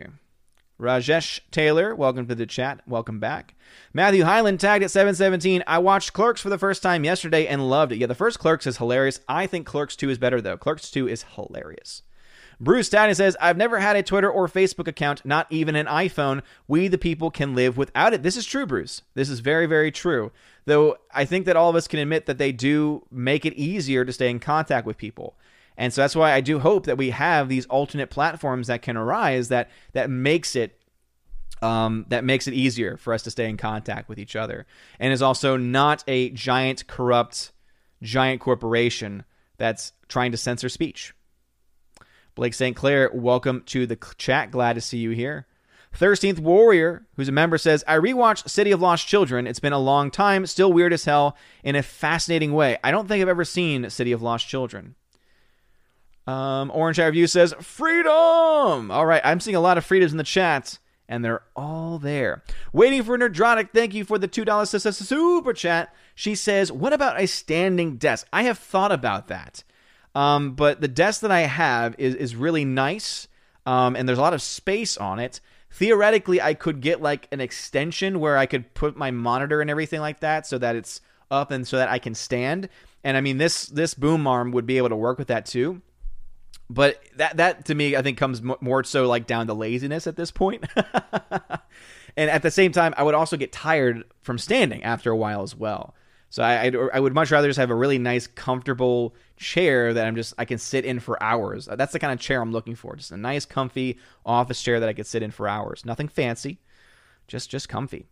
Rajesh Taylor, welcome to the chat. Welcome back. Matthew Highland tagged at 717. I watched Clerks for the first time yesterday and loved it. Yeah, the first Clerks is hilarious. I think Clerks 2 is better, though. Clerks 2 is hilarious. Bruce Stanton says, I've never had a Twitter or Facebook account, not even an iPhone. We, the people, can live without it. This is true, Bruce. This is very, very true. Though I think that all of us can admit that they do make it easier to stay in contact with people. And so that's why I do hope that we have these alternate platforms that can arise that that makes it um, that makes it easier for us to stay in contact with each other, and is also not a giant corrupt giant corporation that's trying to censor speech. Blake St. Clair, welcome to the chat. Glad to see you here. 13th Warrior, who's a member, says, I rewatched City of Lost Children. It's been a long time, still weird as hell in a fascinating way. I don't think I've ever seen City of Lost Children. Um, Orange Eye Review says, Freedom! All right, I'm seeing a lot of freedoms in the chat, and they're all there. Waiting for Nerdrotic, thank you for the $2 super chat. She says, What about a standing desk? I have thought about that. Um, but the desk that I have is, is really nice, um, and there's a lot of space on it. Theoretically, I could get like an extension where I could put my monitor and everything like that so that it's up and so that I can stand. And I mean, this this boom arm would be able to work with that too but that that to me I think comes more so like down to laziness at this point. <laughs> and at the same time, I would also get tired from standing after a while as well. So I I'd, I would much rather just have a really nice, comfortable chair that I'm just I can sit in for hours. That's the kind of chair I'm looking for. Just a nice, comfy office chair that I could sit in for hours. Nothing fancy, just just comfy.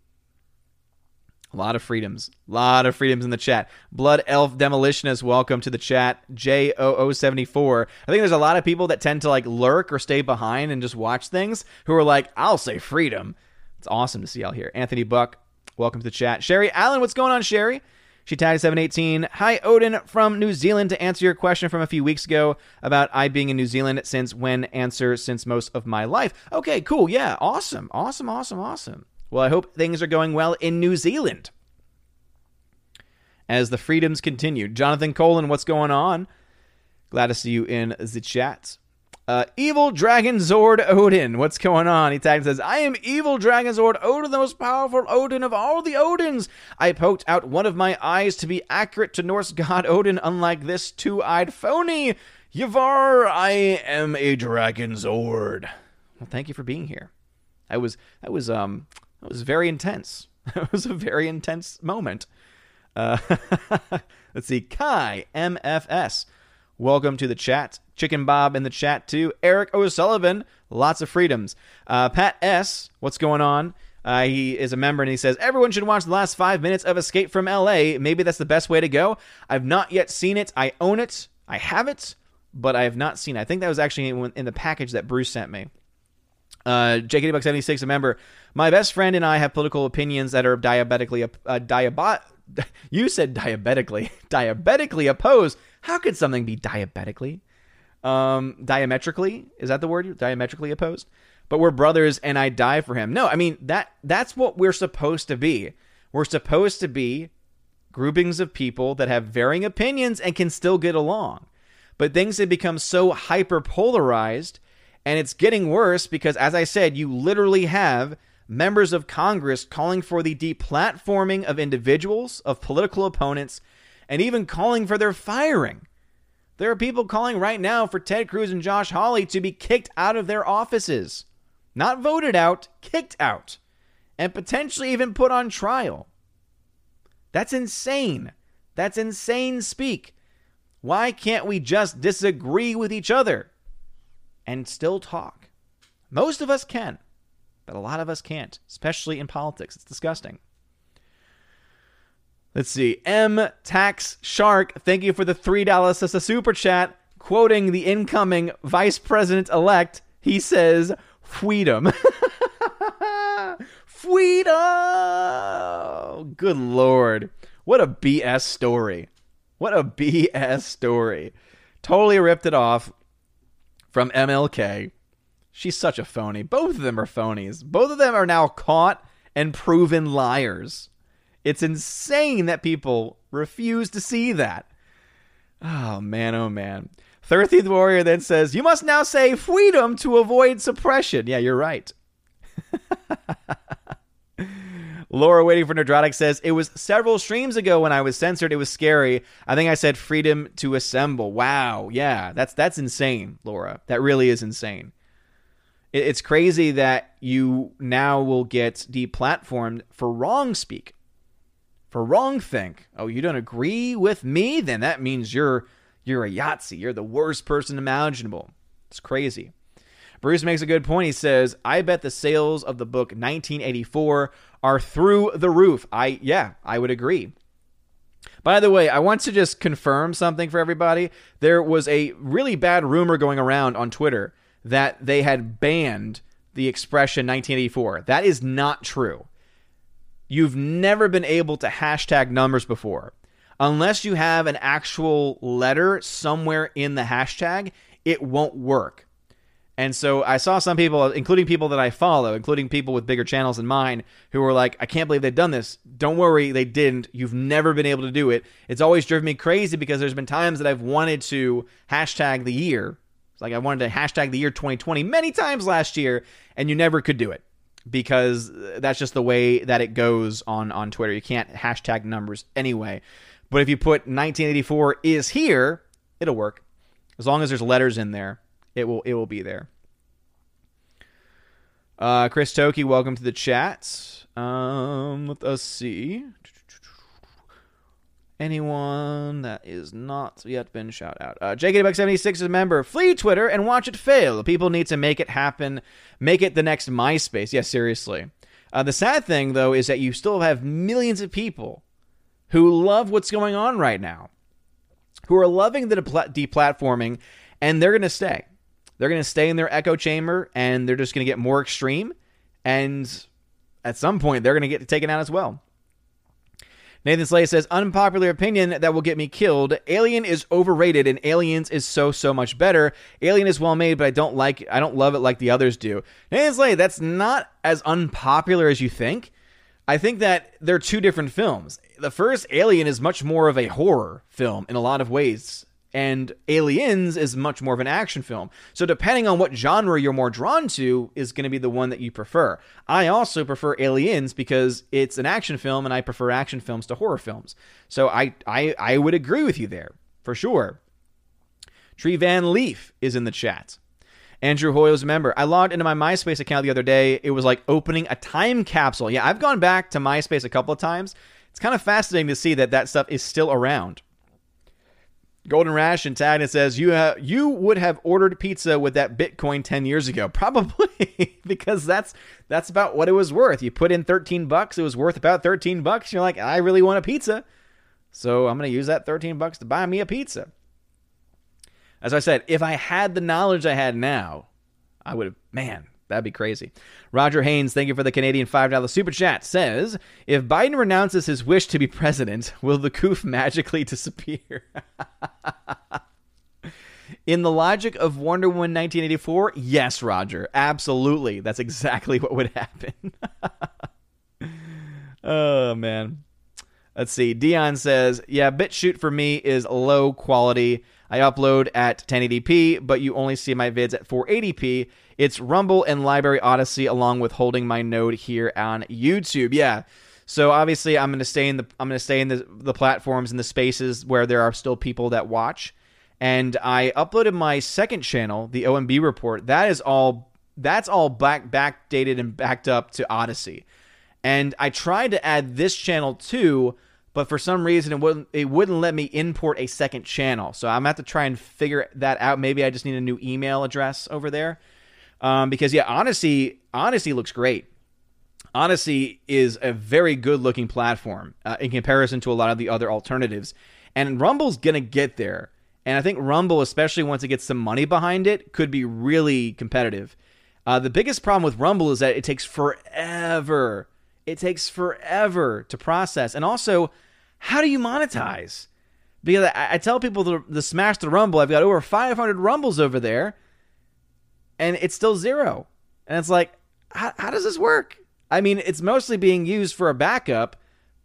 A lot of freedoms. A lot of freedoms in the chat. Blood Elf Demolitionist, welcome to the chat. J0074. I think there's a lot of people that tend to like lurk or stay behind and just watch things who are like, I'll say freedom. It's awesome to see y'all here. Anthony Buck, welcome to the chat. Sherry Allen, what's going on, Sherry? She tagged 718. Hi, Odin from New Zealand. To answer your question from a few weeks ago about I being in New Zealand since when, answer since most of my life. Okay, cool. Yeah, awesome. Awesome, awesome, awesome. Well, I hope things are going well in New Zealand. As the freedoms continue. Jonathan Colin, what's going on? Glad to see you in the chat. Uh, Evil Dragon Zord Odin, what's going on? He tags says, I am Evil Dragon Zord Odin, the most powerful Odin of all the Odins. I poked out one of my eyes to be accurate to Norse god Odin, unlike this two eyed phony. Yavar, I am a Dragon Zord. Well, thank you for being here. I was, I was, um, it was very intense. <laughs> it was a very intense moment. Uh, <laughs> let's see. Kai MFS. Welcome to the chat. Chicken Bob in the chat too. Eric O'Sullivan. Lots of freedoms. Uh, Pat S. What's going on? Uh, he is a member and he says everyone should watch the last five minutes of Escape from LA. Maybe that's the best way to go. I've not yet seen it. I own it. I have it, but I have not seen it. I think that was actually in the package that Bruce sent me. Uh, JKD76, a member. My best friend and I have political opinions that are diabetically uh, diabot. <laughs> You said diabetically, <laughs> diabetically opposed. How could something be diabetically? Um, diametrically is that the word? Diametrically opposed but we're brothers and I die for him. No, I mean that that's what we're supposed to be. We're supposed to be groupings of people that have varying opinions and can still get along. But things have become so hyper polarized and it's getting worse because as I said, you literally have members of Congress calling for the deplatforming of individuals, of political opponents, and even calling for their firing. There are people calling right now for Ted Cruz and Josh Hawley to be kicked out of their offices. Not voted out, kicked out, and potentially even put on trial. That's insane. That's insane speak. Why can't we just disagree with each other and still talk? Most of us can, but a lot of us can't, especially in politics. It's disgusting. Let's see. M Tax Shark, thank you for the $3 as a super chat. Quoting the incoming vice president elect, he says, freedom. <laughs> freedom. Good lord. What a BS story. What a BS story. Totally ripped it off from MLK. She's such a phony. Both of them are phonies. Both of them are now caught and proven liars. It's insane that people refuse to see that. Oh, man, oh, man. 13th Warrior then says, You must now say freedom to avoid suppression. Yeah, you're right. <laughs> Laura waiting for Nerdrotic says, It was several streams ago when I was censored. It was scary. I think I said freedom to assemble. Wow. Yeah, that's that's insane, Laura. That really is insane. It's crazy that you now will get deplatformed for wrong speak, for wrong think. Oh, you don't agree with me? Then that means you're you're a Yahtzee. You're the worst person imaginable. It's crazy. Bruce makes a good point. He says, I bet the sales of the book 1984 are through the roof. I, yeah, I would agree. By the way, I want to just confirm something for everybody. There was a really bad rumor going around on Twitter that they had banned the expression 1984. That is not true. You've never been able to hashtag numbers before unless you have an actual letter somewhere in the hashtag, it won't work. And so I saw some people, including people that I follow, including people with bigger channels than mine, who were like, I can't believe they've done this. Don't worry, they didn't. You've never been able to do it. It's always driven me crazy because there's been times that I've wanted to hashtag the year. It's like I wanted to hashtag the year 2020 many times last year, and you never could do it because uh, that's just the way that it goes on, on Twitter. You can't hashtag numbers anyway. But if you put 1984 is here, it'll work. As long as there's letters in there, it will it will be there. Uh, Chris Toki, welcome to the chat. Um, let us see. Anyone that is not yet been shout out. Uh, JKDBuck76 is a member. Flee Twitter and watch it fail. People need to make it happen. Make it the next MySpace. Yes, yeah, seriously. Uh, the sad thing, though, is that you still have millions of people who love what's going on right now, who are loving the deplatforming, and they're going to stay. They're going to stay in their echo chamber and they're just going to get more extreme. And at some point, they're going to get taken out as well. Nathan Slay says, unpopular opinion that will get me killed. Alien is overrated and Aliens is so, so much better. Alien is well made, but I don't like I don't love it like the others do. Nathan Slay, that's not as unpopular as you think. I think that they're two different films. The first Alien is much more of a horror film in a lot of ways, and Aliens is much more of an action film. So depending on what genre you're more drawn to is going to be the one that you prefer. I also prefer Aliens because it's an action film and I prefer action films to horror films. So I I I would agree with you there for sure. Tree Van Leaf is in the chat. Andrew Hoy was a member. I logged into my MySpace account the other day. It was like opening a time capsule. Yeah, I've gone back to MySpace a couple of times. it's kind of fascinating to see that that stuff is still around. Golden Rash and Tag says you ha- you would have ordered pizza with that Bitcoin ten years ago, <laughs> probably because that's that's about what it was worth. You put in thirteen bucks, it was worth about thirteen bucks. You're like, I really want a pizza, so I'm gonna use that thirteen bucks to buy me a pizza. As I said, if I had the knowledge I had now, I would have. Man, That'd be crazy. Roger Haynes, thank you for the Canadian $5 super chat, says If Biden renounces his wish to be president, will the coof <laughs> magically disappear? <laughs> In the logic of Wonder Woman 1984, yes, Roger. Absolutely. That's exactly <laughs> what would happen. oh, man. Let's see. Dion says, Yeah, BitChute for me is low quality. I upload at 1080p, but you only see my vids at 480p. It's Rumble and LBRY Odysee, along with holding my node here on YouTube. Yeah. So obviously I'm going to stay in the I'm going to stay in the the platforms and the spaces where there are still people that watch. And I uploaded my second channel, the OMB report. That is all that's all back backdated and backed up to Odyssey. And I tried to add this channel too, but for some reason it wouldn't it wouldn't let me import a second channel. So I'm gonna have to try and figure that out. Maybe I just need a new email address over there. Um, because yeah, Odysee Odysee looks great. Odysee is a very good looking platform uh, in comparison to a lot of the other alternatives. And Rumble's gonna get there. And I think Rumble, especially once it gets some money behind it, could be really competitive. Uh, the biggest problem with Rumble is that it takes forever. It takes forever to process. And also, how do you monetize? Because I, I tell people to smash the Rumble. I've got over 500 Rumbles over there and it's still zero. And it's like, how, how does this work? I mean, it's mostly being used for a backup,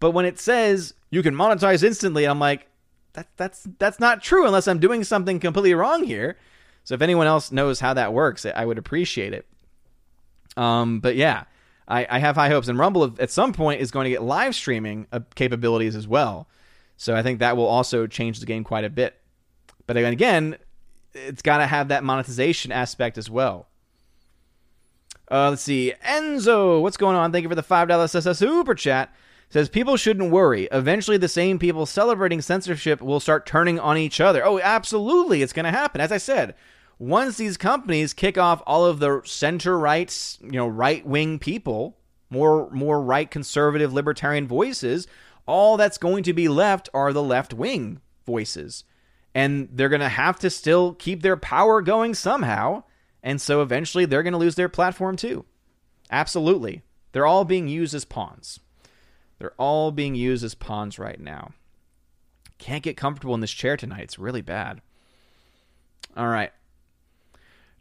but when it says you can monetize instantly, I'm like, that, that's that's not true unless I'm doing something completely wrong here. So if anyone else knows how that works, I would appreciate it. Um, but yeah, I, I have high hopes, and Rumble at some point is going to get live streaming uh, capabilities as well. So I think that will also change the game quite a bit. But again, it's got to have that monetization aspect as well. Uh, let's see. Enzo, what's going on? Thank you for the $5 SS super chat. Says people shouldn't worry. Eventually, the same people celebrating censorship will start turning on each other. Oh, absolutely. It's going to happen. As I said, once these companies kick off all of the center right, you know, right wing people, more more right conservative libertarian voices, all that's going to be left are the left wing voices and they're going to have to still keep their power going somehow. And so eventually they're going to lose their platform too. Absolutely. They're all being used as pawns. They're all being used as pawns right now. Can't get comfortable in this chair tonight. It's really bad. All right.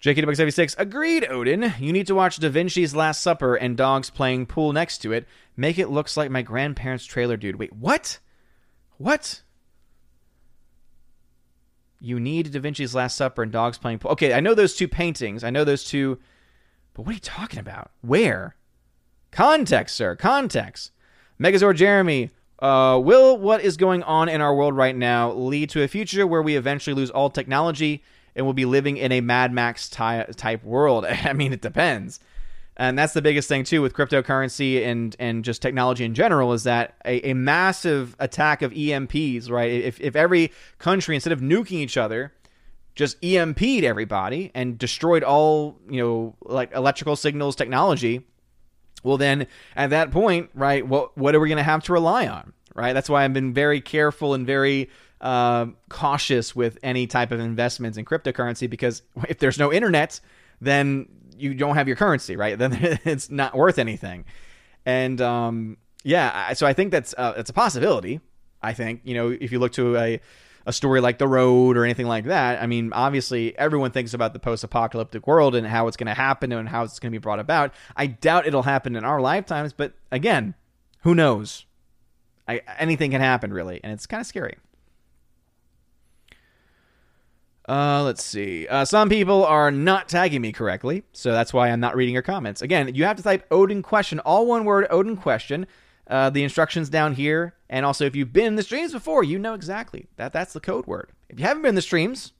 JK76, agreed, Odin. You need to watch Da Vinci's Last Supper and dogs playing pool next to it. Make it looks like my grandparents' trailer, dude. Wait, what? What? you need Da Vinci's Last Supper and Dogs Playing Pool. Okay, I know those two paintings. I know those two. But what are you talking about? Where? Context, sir. Context. Megazord Jeremy. Uh, will what is going on in our world right now lead to a future where we eventually lose all technology and we'll be living in a Mad Max ty- type world? <laughs> I mean, it depends and that's the biggest thing too with cryptocurrency and and just technology in general is that a, a, massive attack of EMPs, right? If if every country instead of nuking each other, just EMP'd everybody and destroyed all you know like electrical signals technology, well then at that point, right? What what are we going to have to rely on, right? That's why I've been very careful and very uh, cautious with any type of investments in cryptocurrency because <laughs> if there's no internet, then you don't have your currency, right? <laughs> Then it's not worth anything. And um, yeah, so I think that's uh, it's a possibility. I think you know if you look to a a story like The Road or anything like that. I mean, obviously everyone thinks about the post-apocalyptic world and how it's going to happen and how it's going to be brought about. I doubt it'll happen in our lifetimes, but again, who knows? I, anything can happen really, and it's kind of scary. Uh, let's see. Uh, some people are not tagging me correctly, so that's why I'm not reading your comments. Again, you have to type Odin question, all one word, Odin question. Uh, the instructions down here, and also if you've been in the streams before, you know exactly that that's the code word. If you haven't been in the streams,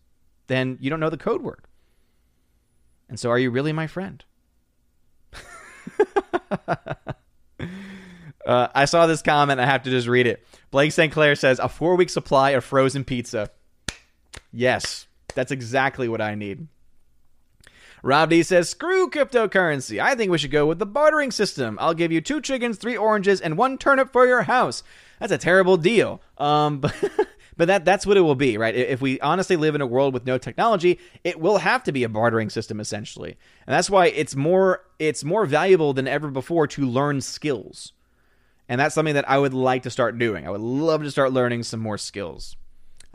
then you don't know the code word. And so, are you really my friend? <laughs> Uh, I saw this comment. I have to just read it. Blake St. Clair says a four week supply of frozen pizza. Yes, that's exactly what I need. Rob D says, screw cryptocurrency. I think we should go with the bartering system. I'll give you two chickens, three oranges, and one turnip for your house. That's a terrible deal. Um, <laughs> but, but that that's what it will be, right? If we honestly live in a world with no technology, it will have to be a bartering system essentially. And that's why it's more it's more valuable than ever before to learn skills. And that's something that I would like to start doing. I would love to start learning some more skills.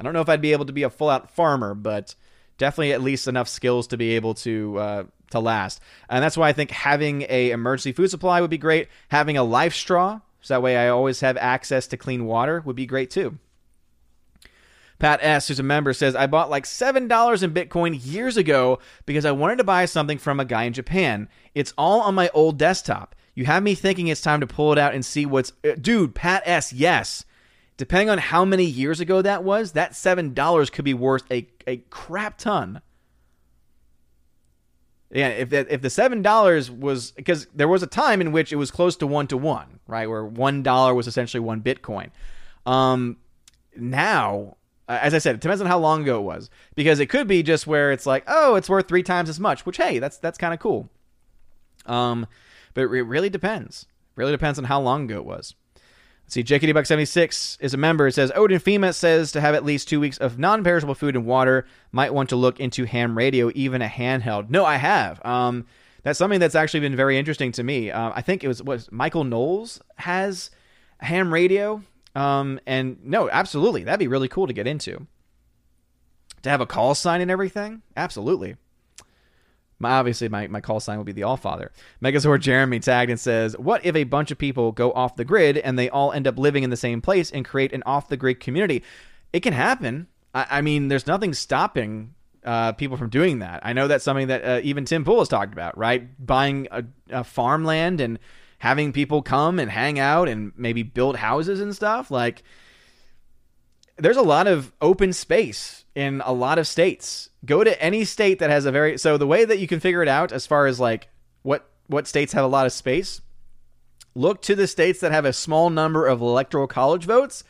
I don't know if I'd be able to be a full out farmer, but definitely at least enough skills to be able to uh, to last. And that's why I think having a emergency food supply would be great. Having a life straw, so that way I always have access to clean water, would be great too. Pat S, who's a member, says I bought like seven dollars in Bitcoin years ago because I wanted to buy something from a guy in Japan. It's all on my old desktop. You have me thinking it's time to pull it out and see what's. Uh, dude, Pat S, yes. Depending on how many years ago that was, that $7 could be worth a, a crap ton. Yeah, if the, if the seven dollars was because there was a time in which it was close to one to one, right, where one dollar was essentially one Bitcoin. Um, now, as I said, it depends on how long ago it was, because it could be just where it's like, oh, it's worth three times as much, which hey, that's that's kind of cool. Um, but it really depends. Really depends on how long ago it was. Let's see, JKD Buck 76 is a member. It says Odin FEMA says to have at least two weeks of non perishable food and water. Might want to look into ham radio, even a handheld. No, I have. Um, that's something that's actually been very interesting to me. Uh, I think it was what Michael Knowles has ham radio. Um, and no, absolutely, that'd be really cool to get into. To have a call sign and everything, absolutely. My, obviously, my, my call sign will be the All Father. Megazord Jeremy tagged and says, What if a bunch of people go off the grid and they all end up living in the same place and create an off the grid community? It can happen. I, I mean, there's nothing stopping uh, people from doing that. I know that's something that uh, even Tim Pool has talked about, right? Buying a, a farmland and having people come and hang out and maybe build houses and stuff. Like, there's a lot of open space in a lot of states. Go to any state that has a very so the way that you can figure it out as far as like what what states have a lot of space, look to the states that have a small number of electoral college votes,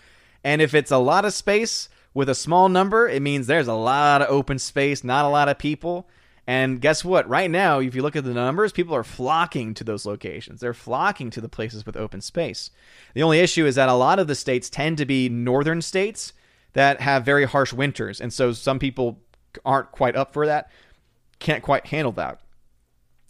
and if it's a lot of space with a small number, it means there's a lot of open space, not a lot of people. And guess what? Right now, if you look at the numbers, people are flocking to those locations. They're flocking to the places with open space. The only issue is that a lot of the states tend to be northern states that have very harsh winters. And so some people aren't quite up for that, can't quite handle that.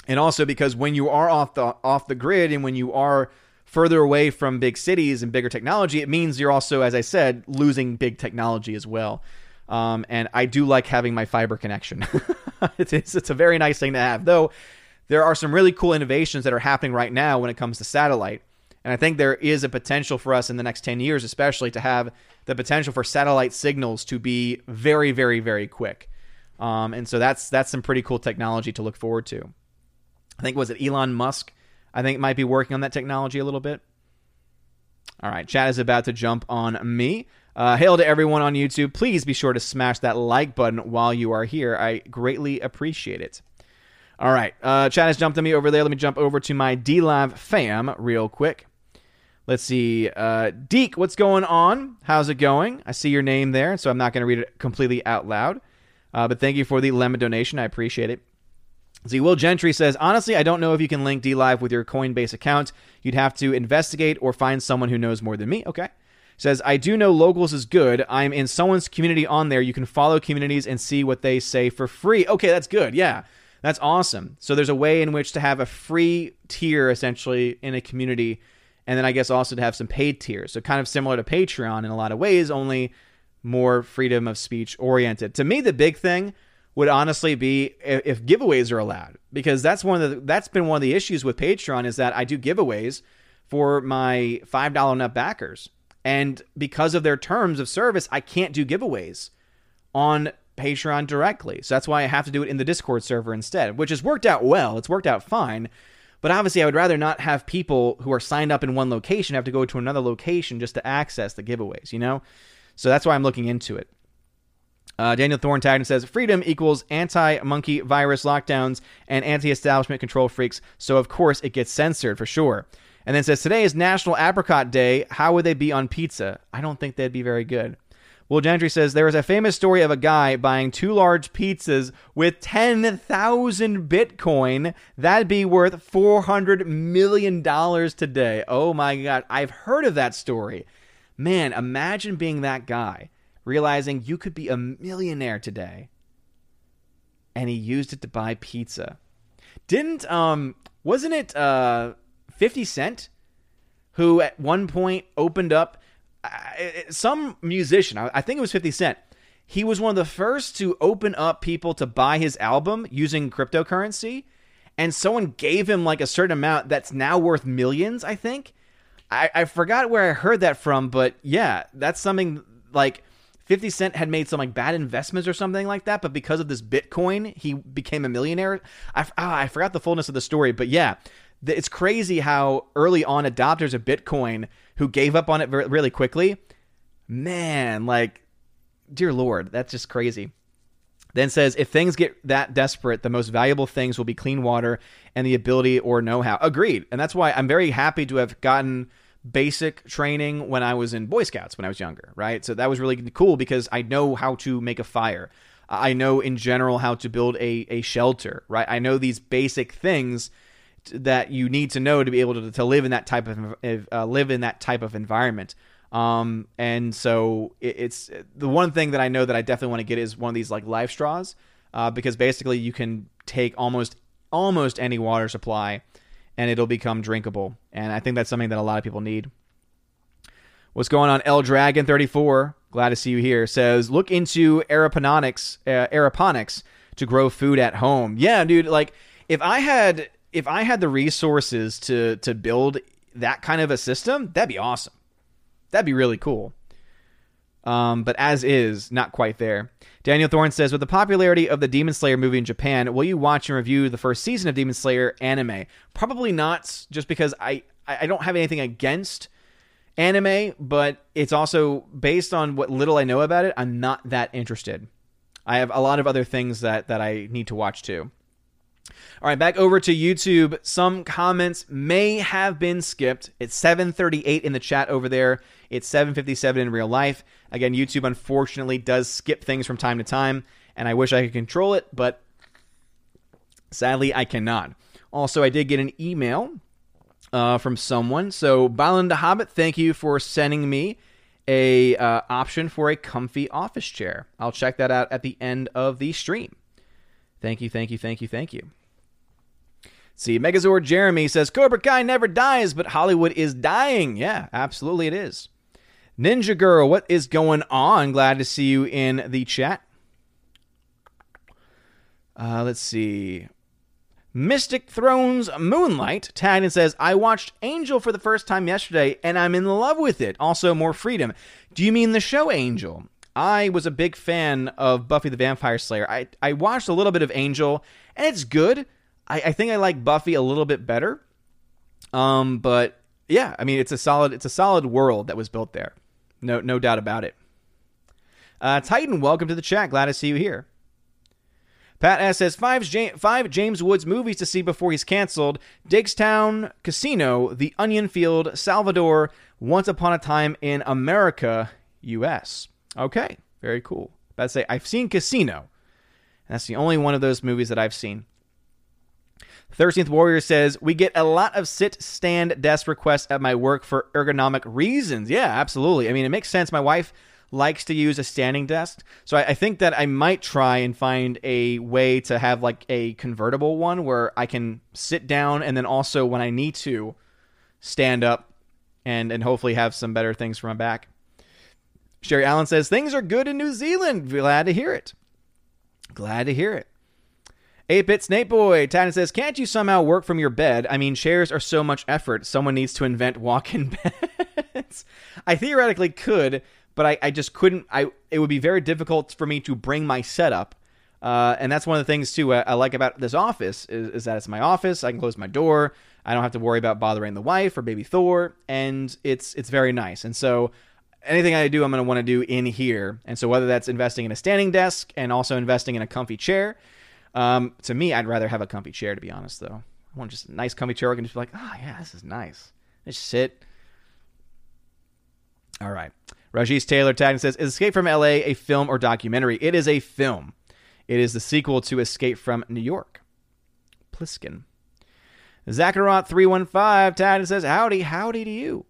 And also because when you are off the off the grid and when you are further away from big cities and bigger technology, it means you're also, as I said, losing big technology as well. Um, and I do like having my fiber connection. <laughs> it's, it's, it's a very nice thing to have, though. There are some really cool innovations that are happening right now when it comes to satellite. And I think there is a potential for us in the next 10 years, especially to have the potential for satellite signals to be very, very, very quick. Um, and so that's that's some pretty cool technology to look forward to. I think was it Elon Musk? I think might be working on that technology a little bit. All right, chat is about to jump on me. Uh, hail to everyone on YouTube. Please be sure to smash that like button while you are here. I greatly appreciate it. All right, uh, chat has jumped on me over there. Let me jump over to my DLive fam real quick. Let's see. Uh, Deke, what's going on? How's it going? I see your name there, so I'm not going to read it completely out loud. Uh, but thank you for the lemon donation. I appreciate it. See, Will Gentry says, honestly, I don't know if you can link DLive with your Coinbase account. You'd have to investigate or find someone who knows more than me. Okay. Says, I do know Locals is good. I'm in someone's community on there. You can follow communities and see what they say for free. Okay, that's good. Yeah, that's awesome. So there's a way in which to have a free tier essentially in a community and then I guess also to have some paid tiers. So kind of similar to Patreon in a lot of ways, only more freedom of speech oriented. To me, the big thing would honestly be if giveaways are allowed, because that's one of the that's been one of the issues with Patreon is that I do giveaways for my five dollar nut backers, and because of their terms of service, I can't do giveaways on Patreon directly. So that's why I have to do it in the Discord server instead, which has worked out well. It's worked out fine. But obviously, I would rather not have people who are signed up in one location have to go to another location just to access the giveaways, you know? So that's why I'm looking into it. Uh, Daniel Thorntagden says freedom equals anti monkey virus lockdowns and anti establishment control freaks. So, of course, it gets censored for sure. And then says, Today is National Apricot Day. How would they be on pizza? I don't think they'd be very good. Will Gentry says, There is a famous story of a guy buying two large pizzas with 10,000 Bitcoin. That'd be worth $400 million today. Oh my God. I've heard of that story. Man, imagine being that guy, realizing you could be a millionaire today. And he used it to buy pizza. Didn't, um, wasn't it, uh, 50 Cent, who at one point opened up uh, some musician, I think it was 50 Cent. He was one of the first to open up people to buy his album using cryptocurrency. And someone gave him like a certain amount that's now worth millions, I think. I, I forgot where I heard that from, but yeah, that's something like 50 Cent had made some like bad investments or something like that, but because of this Bitcoin, he became a millionaire. I, oh, I forgot the fullness of the story, but yeah, it's crazy how early on adopters of Bitcoin who gave up on it really quickly, man, like, dear Lord, that's just crazy. Then says, if things get that desperate, the most valuable things will be clean water and the ability or know how. Agreed. And that's why I'm very happy to have gotten basic training when I was in Boy Scouts when I was younger, right? So that was really cool because I know how to make a fire. I know in general how to build a, a shelter, right? I know these basic things that you need to know to be able to, to live in that type of uh, live in that type of environment. Um, and so it, it's the one thing that I know that I definitely want to get is one of these like life straws, uh, because basically you can take almost almost any water supply, and it'll become drinkable. And I think that's something that a lot of people need. What's going on? L Dragon thirty four. Glad to see you here. Says look into aeroponics, uh, aeroponics to grow food at home. Yeah, dude. Like if I had if I had the resources to to build that kind of a system, that'd be awesome. That'd be really cool. Um, but as is, not quite there. Daniel Thorne says, with the popularity of the Demon Slayer movie in Japan, will you watch and review the first season of Demon Slayer anime? Probably not, just because I I don't have anything against anime, but it's also based on what little I know about it. I'm not that interested. I have a lot of other things that that I need to watch too. All right, back over to YouTube. Some comments may have been skipped. It's 738 in the chat over there. It's 757 in real life. Again, YouTube unfortunately does skip things from time to time, and I wish I could control it, but sadly I cannot. Also, I did get an email uh, from someone. So, Balan the Hobbit, thank you for sending me a uh, option for a comfy office chair. I'll check that out at the end of the stream. Thank you, thank you, thank you, thank you. See, Megazord Jeremy says Cobra Kai never dies, but Hollywood is dying. Yeah, absolutely it is. Ninja Girl, what is going on? Glad to see you in the chat. Uh, let's see. Mystic Thrones Moonlight tagged and says, I watched Angel for the first time yesterday and I'm in love with it. Also, more freedom. Do you mean the show Angel? I was a big fan of Buffy the Vampire Slayer. I, I watched a little bit of Angel and it's good. I, I think I like Buffy a little bit better. Um, but yeah, I mean it's a solid it's a solid world that was built there. No no doubt about it. Uh, Titan, welcome to the chat. Glad to see you here. Pat S says five, James, five James Woods movies to see before he's canceled: Diggstown, Casino, The Onion Field, Salvador, Once Upon a Time in America, U.S. Okay, very cool. But I say I've seen Casino. That's the only one of those movies that I've seen. 13th Warrior says, We get a lot of sit, stand, desk requests at my work for ergonomic reasons. Yeah, absolutely. I mean, it makes sense. My wife likes to use a standing desk. So I, I, think that I might try and find a way to have like a convertible one where I can sit down and then also when I need to stand up and, and hopefully have some better things for my back. Sherry Allen says, Things are good in New Zealand. Glad to hear it. Glad to hear it. 8 Bit Snake Boy, Titan says, Can't you somehow work from your bed? I mean, chairs are so much effort. Someone needs to invent walk in <laughs> beds. I theoretically could, but I, I, just couldn't. I It would be very difficult for me to bring my setup. Uh, and that's one of the things, too, I, I like about this office is, is, that it's my office. I can close my door. I don't have to worry about bothering the wife or baby Thor. And it's, it's very nice. And so anything I do, I'm going to want to do in here. And so whether that's investing in a standing desk and also investing in a comfy chair um, to me, I'd rather have a comfy chair, to be honest, though. I want just a nice comfy chair I can just be like, oh, yeah, this is nice. Just sit. All right. Rajesh Taylor tagged and says, Is Escape from LA a film or documentary? It is a film. It is the sequel to Escape from New York. Plissken. Zacharoth315 tagged and says, Howdy, howdy to you.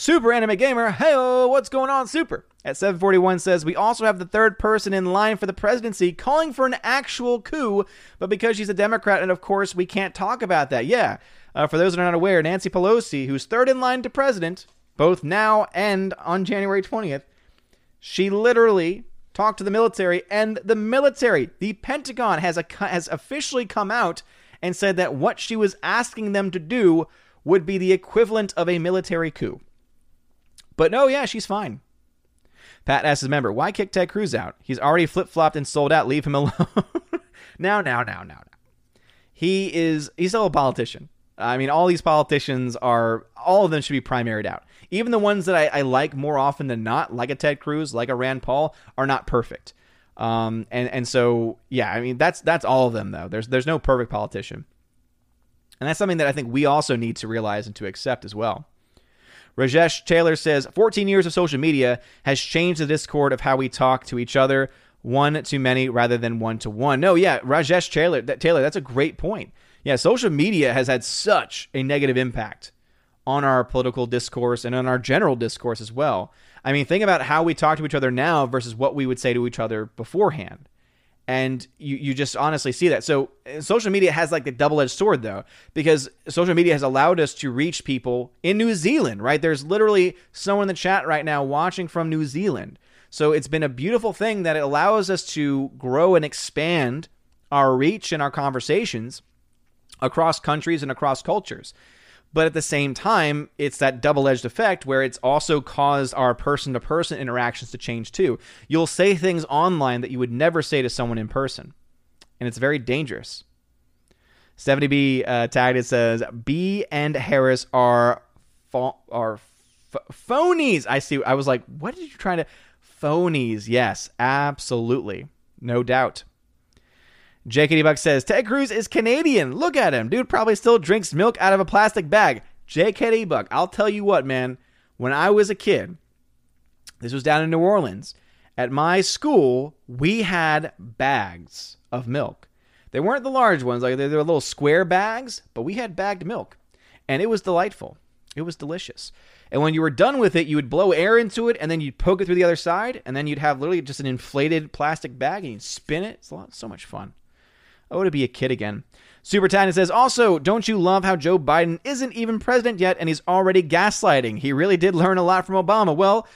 Super Anime Gamer, hey, what's going on, Super? At 741 says, We also have the third person in line for the presidency calling for an actual coup, but because she's a Democrat, and of course, we can't talk about that. Yeah. Uh, for those that are not aware, Nancy Pelosi, who's third in line to president, both now and on January 20th, she literally talked to the military, and the military, the Pentagon, has, a, has officially come out and said that what she was asking them to do would be the equivalent of a military coup. But no, yeah, she's fine. Pat asks his member, why kick Ted Cruz out? He's already flip flopped and sold out. Leave him alone. <laughs> now, now, now, now, now. He is, he's still a politician. I mean, all these politicians are, all of them should be primaried out. Even the ones that I, I like more often than not, like a Ted Cruz, like a Rand Paul, are not perfect. Um, and and so yeah, I mean that's that's all of them though. There's there's no perfect politician, and that's something that I think we also need to realize and to accept as well. Rajesh Taylor says 14 years of social media has changed the discord of how we talk to each other, one to many rather than one to one. No, yeah, Rajesh Taylor, that, Taylor, that's a great point. Yeah, social media has had such a negative impact on our political discourse and on our general discourse as well. I mean, think about how we talk to each other now versus what we would say to each other beforehand. And you, you just honestly see that. So uh, social media has like the double edged sword though, because social media has allowed us to reach people in New Zealand, right? There's literally someone in the chat right now watching from New Zealand. So it's been a beautiful thing that it allows us to grow and expand our reach and our conversations across countries and across cultures. But at the same time, it's that double edged effect where it's also caused our person to person interactions to change too. You'll say things online that you would never say to someone in person, and it's very dangerous. 70B uh, tagged it says B and Harris are are f- phonies. I see. I was like, what did you try to phonies? Yes, absolutely, no doubt. JKD Buck says Ted Cruz is Canadian. Look at him. Dude probably still drinks milk out of a plastic bag. JKD Buck, I'll tell you what, man. When I was a kid, this was down in New Orleans. At my school, we had bags of milk. They weren't the large ones, like they were little square bags, but we had bagged milk. And it was delightful. It was delicious. And when you were done with it, you would blow air into it and then you'd poke it through the other side. And then you'd have literally just an inflated plastic bag and you'd spin it. It's lot, so much fun. Oh, to be a kid again. Super Titan says, also, don't you love how Joe Biden isn't even president yet and he's already gaslighting? He really did learn a lot from Obama. Well,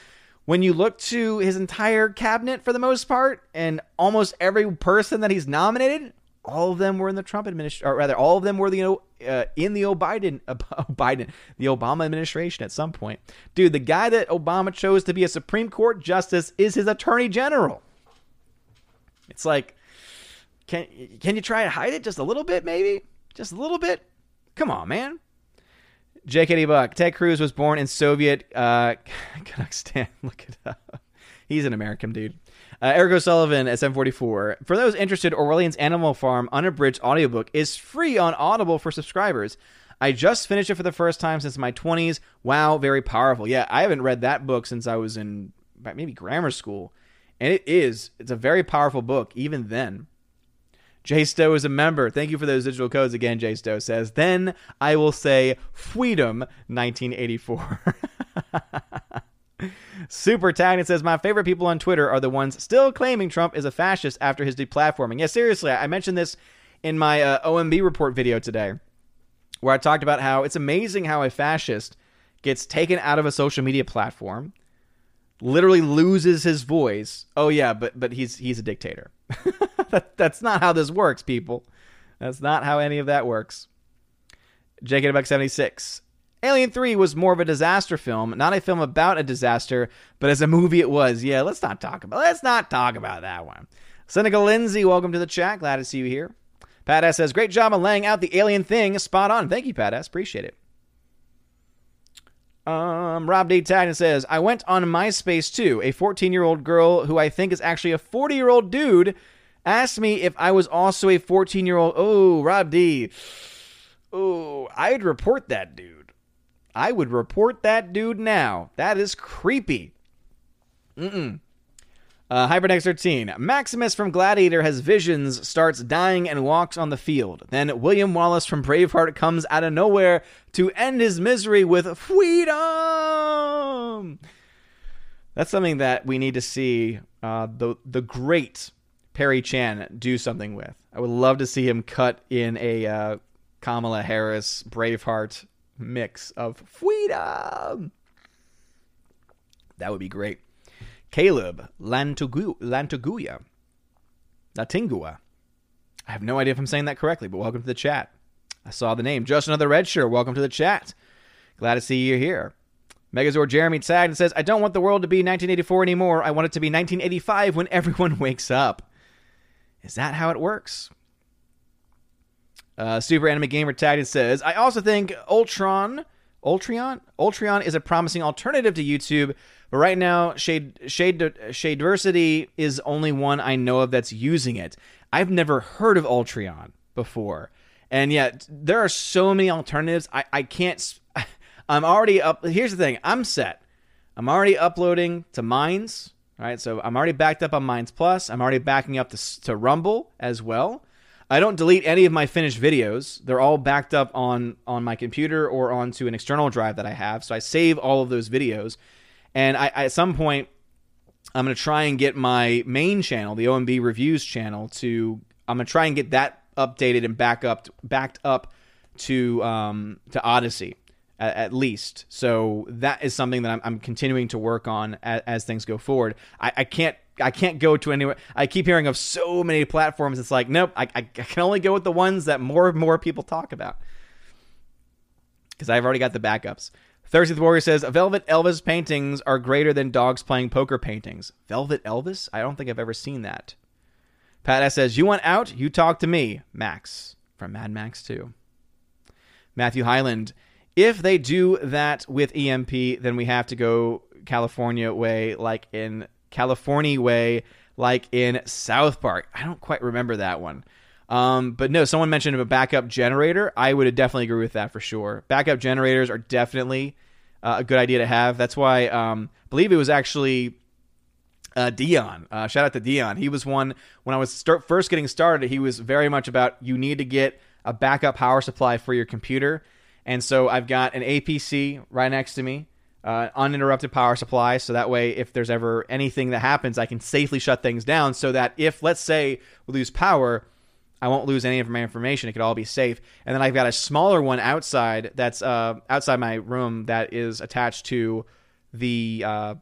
when you look to his entire cabinet for the most part, and almost every person that he's nominated, all of them were in the Trump administration, or rather, all of them were the uh, in the Biden, uh, <laughs> Biden, the Obama administration at some point. Dude, the guy that Obama chose to be a Supreme Court justice is his Attorney General. It's like can can you try to hide it just a little bit, maybe? Just a little bit? Come on, man. JKD Buck. Ted Cruz was born in Soviet uh, <laughs> Kazakhstan. <laughs> Look it up. He's an American dude. Uh, Eric O'Sullivan at 744. For those interested, Orwellian's Animal Farm unabridged audiobook is free on Audible for subscribers. I just finished it for the first time since my 20s. Wow, very powerful. Yeah, I haven't read that book since I was in maybe grammar school. And it is, it's a very powerful book, even then. Jay Stowe is a member. Thank you for those digital codes again, Jay Stowe says. Then I will say Freedom 1984. <laughs> Super Tagged It says, My favorite people on Twitter are the ones still claiming Trump is a fascist after his deplatforming. Yeah, seriously, I mentioned this in my uh, OMB report video today, where I talked about how it's amazing how a fascist gets taken out of a social media platform, literally loses his voice. Oh yeah, but but he's he's a dictator. <laughs> that, that's not how this works, people. That's not how any of that works. JK Buck 76. Alien 3 was more of a disaster film, not a film about a disaster, but as a movie it was. Yeah, let's not talk about let's not talk about that one. Seneca Lindsay, welcome to the chat. Glad to see you here. Pat S says, great job on laying out the alien thing. Spot on. Thank you, Pat S. Appreciate it. Um, Rob D. Tagnon says, I went on MySpace too. A 14 year old girl who I think is actually a 40 year old dude asked me if I was also a 14 year old. Oh, Rob D. Oh, I'd report that dude. I would report that dude now. That is creepy. Mm-mm. Uh, Hyperdex 13. Maximus from Gladiator has visions, starts dying, and walks on the field. Then William Wallace from Braveheart comes out of nowhere to end his misery with freedom. That's something that we need to see uh, the the great Perry Chan do something with. I would love to see him cut in a uh, Kamala Harris Braveheart mix of freedom. That would be great. Caleb Lantugu- Lantuguya. Latingua. I have no idea if I'm saying that correctly, but welcome to the chat. I saw the name. Just another red shirt. Welcome to the chat. Glad to see you here. Megazord Jeremy tagged and says, I don't want the world to be 1984 anymore. I want it to be 1985 when everyone <laughs> wakes up. Is that how it works? Uh, Super Anime Gamer tagged and says, I also think Ultron, Ultron, Ultron is a promising alternative to YouTube, but right now, Shade Shade Shadiversity is only one I know of that's using it. I've never heard of Ultron before, and yet there are so many alternatives. I I can't. <laughs> I'm already up. Here's the thing. I'm set. I'm already uploading to Minds. All right, so I'm already backed up on Minds Plus. I'm already backing up to, to Rumble as well. I don't delete any of my finished videos. They're all backed up on on my computer or onto an external drive that I have. So I save all of those videos. And I, I at some point I'm going to try and get my main channel, the OMB reviews channel to I'm going to try and get that updated and back up backed up to um to Odysee at, at least. So that is something that I'm, I'm continuing to work on as, as things go forward. I, I can't I can't go to anywhere. I keep hearing of so many platforms. It's like, nope, I, I can only go with the ones that more and more people talk about because I've already got the backups. Thirsty Warrior says Velvet Elvis paintings are greater than dogs playing poker paintings. Velvet Elvis? I don't think I've ever seen that. Pat S says, You want out? You talk to me. Max from Mad Max 2. Matthew Highland, if they do that with EMP, then we have to go California way, like in California way, like in South Park. I don't quite remember that one. Um, but no, someone mentioned a backup generator. I would definitely agree with that for sure. Backup generators are definitely uh, a good idea to have. That's why um, I believe it was actually uh, Dion. Uh, shout out to Dion. He was one when I was start, first getting started. He was very much about you need to get a backup power supply for your computer. And so I've got an APC right next to me, uh, uninterrupted power supply. So that way, if there's ever anything that happens, I can safely shut things down. So that if, let's say, we lose power, I won't lose any of my information. It could all be safe. And then I've got a smaller one outside that's uh, outside my room that is attached to the uh,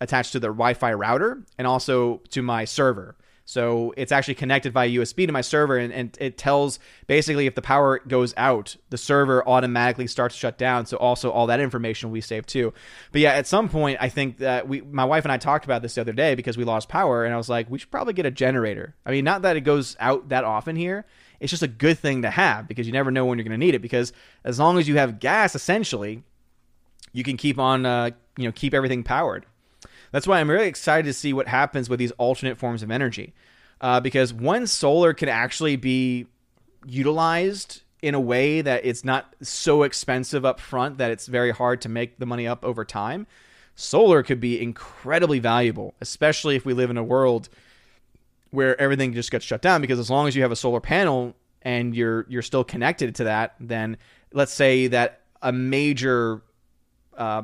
attached to the Wi-Fi router and also to my server. So it's actually connected via USB to my server, and, and, it tells basically if the power goes out, the server automatically starts to shut down. So also all that information we be saved too. But yeah, at some point, I think that we, my wife and I talked about this the other day because we lost power, and I was like, we should probably get a generator. I mean, not that it goes out that often here. It's just a good thing to have because you never know when you're going to need it. Because as long as you have gas, essentially, you can keep on, uh, you know, keep everything powered. That's why I'm really excited to see what happens with these alternate forms of energy. Uh, because when solar can actually be utilized in a way that it's not so expensive up front that it's very hard to make the money up over time, solar could be incredibly valuable, especially if we live in a world where everything just gets shut down because as long as you have a solar panel and you're you're still connected to that, then let's say that a major uh,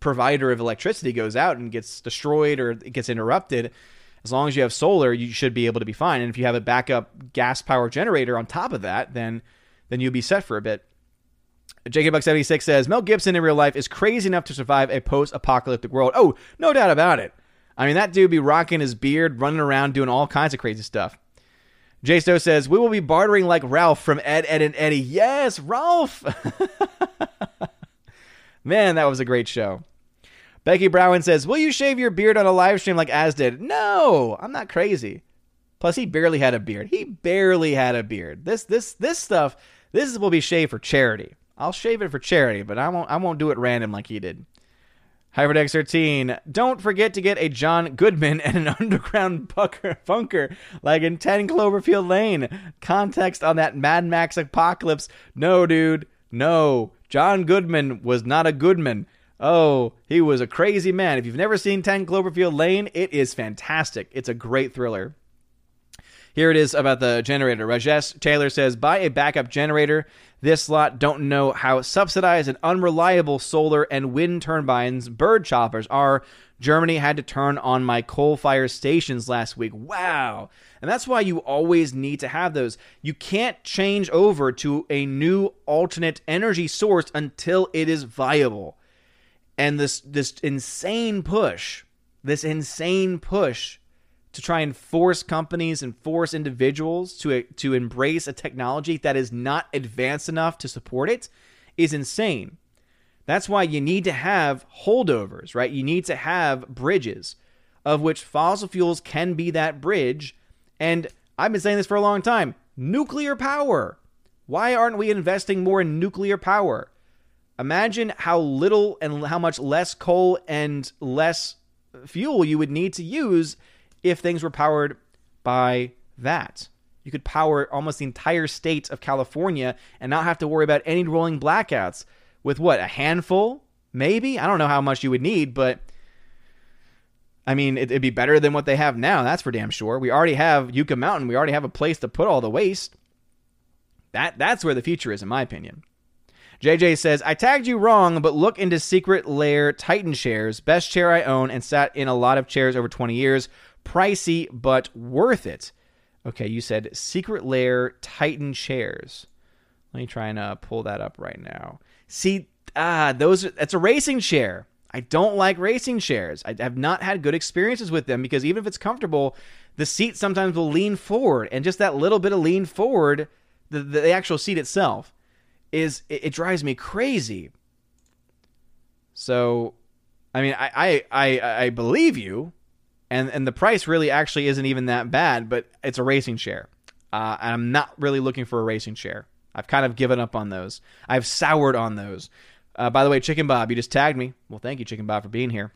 provider of electricity goes out and gets destroyed or it gets interrupted, as long as you have solar, you should be able to be fine. And if you have a backup gas power generator on top of that, then then you'll be set for a bit. JK Buck 76 says Mel Gibson in real life is crazy enough to survive a post apocalyptic world. Oh, no doubt about it. I mean, that dude be rocking his beard, running around, doing all kinds of crazy stuff. J Stowe says, We will be bartering like Ralph from Ed, Ed, and Eddie. Yes, Ralph! <laughs> Man, that was a great show. Becky Browen says, Will you shave your beard on a live stream like As did? No, I'm not crazy. Plus, he barely had a beard. He barely had a beard. This this this stuff, this will be shaved for charity. I'll shave it for charity, but I won't I won't do it random like he did. Hyperdex 13. Don't forget to get a John Goodman and an <laughs> underground bunker, bunker like in 10 Cloverfield Lane. Context on that Mad Max apocalypse. No, dude. No, John Goodman was not a Goodman. Oh, he was a crazy man. If you've never seen 10 Cloverfield Lane, it is fantastic. It's a great thriller. Here it is about the generator. Rajesh Taylor says buy a backup generator. This lot don't know how subsidized and unreliable solar and wind turbines bird choppers are. Germany had to turn on my coal fired stations last week. Wow. And that's why you always need to have those. You can't change over to a new alternate energy source until it is viable. And this this insane push, this insane push to try and force companies and force individuals to to embrace a technology that is not advanced enough to support it is insane. That's why you need to have holdovers, right? You need to have bridges of which fossil fuels can be that bridge. And I've been saying this for a long time. Nuclear power. Why aren't we investing more in nuclear power? Imagine how little and how much less coal and less fuel you would need to use if things were powered by that. You could power almost the entire state of California and not have to worry about any rolling blackouts with what, a handful? Maybe? I don't know how much you would need, but I mean, it'd be better than what they have now, that's for damn sure. We already have Yucca Mountain, we already have a place to put all the waste. That that's where the future is in my opinion. JJ says, I tagged you wrong, but look into Secret Lair Titan shares. Best chair I own and sat in a lot of chairs over 20 years pricey but worth it. Okay, you said Secret Lair Titan chairs. Let me try and uh, pull that up right now. See, ah, those it's a racing chair. I don't like racing chairs. I have not had good experiences with them because even if it's comfortable, the seat sometimes will lean forward, and just that little bit of lean forward, the the actual seat itself, is it, it drives me crazy. So, I mean, I I I, I believe you and and the price really actually isn't even that bad, but it's a racing chair. Uh, and I'm not really looking for a racing chair. I've kind of given up on those. I've soured on those. Uh, by the way, Chicken Bob, you just tagged me. Well, thank you, Chicken Bob, for being here.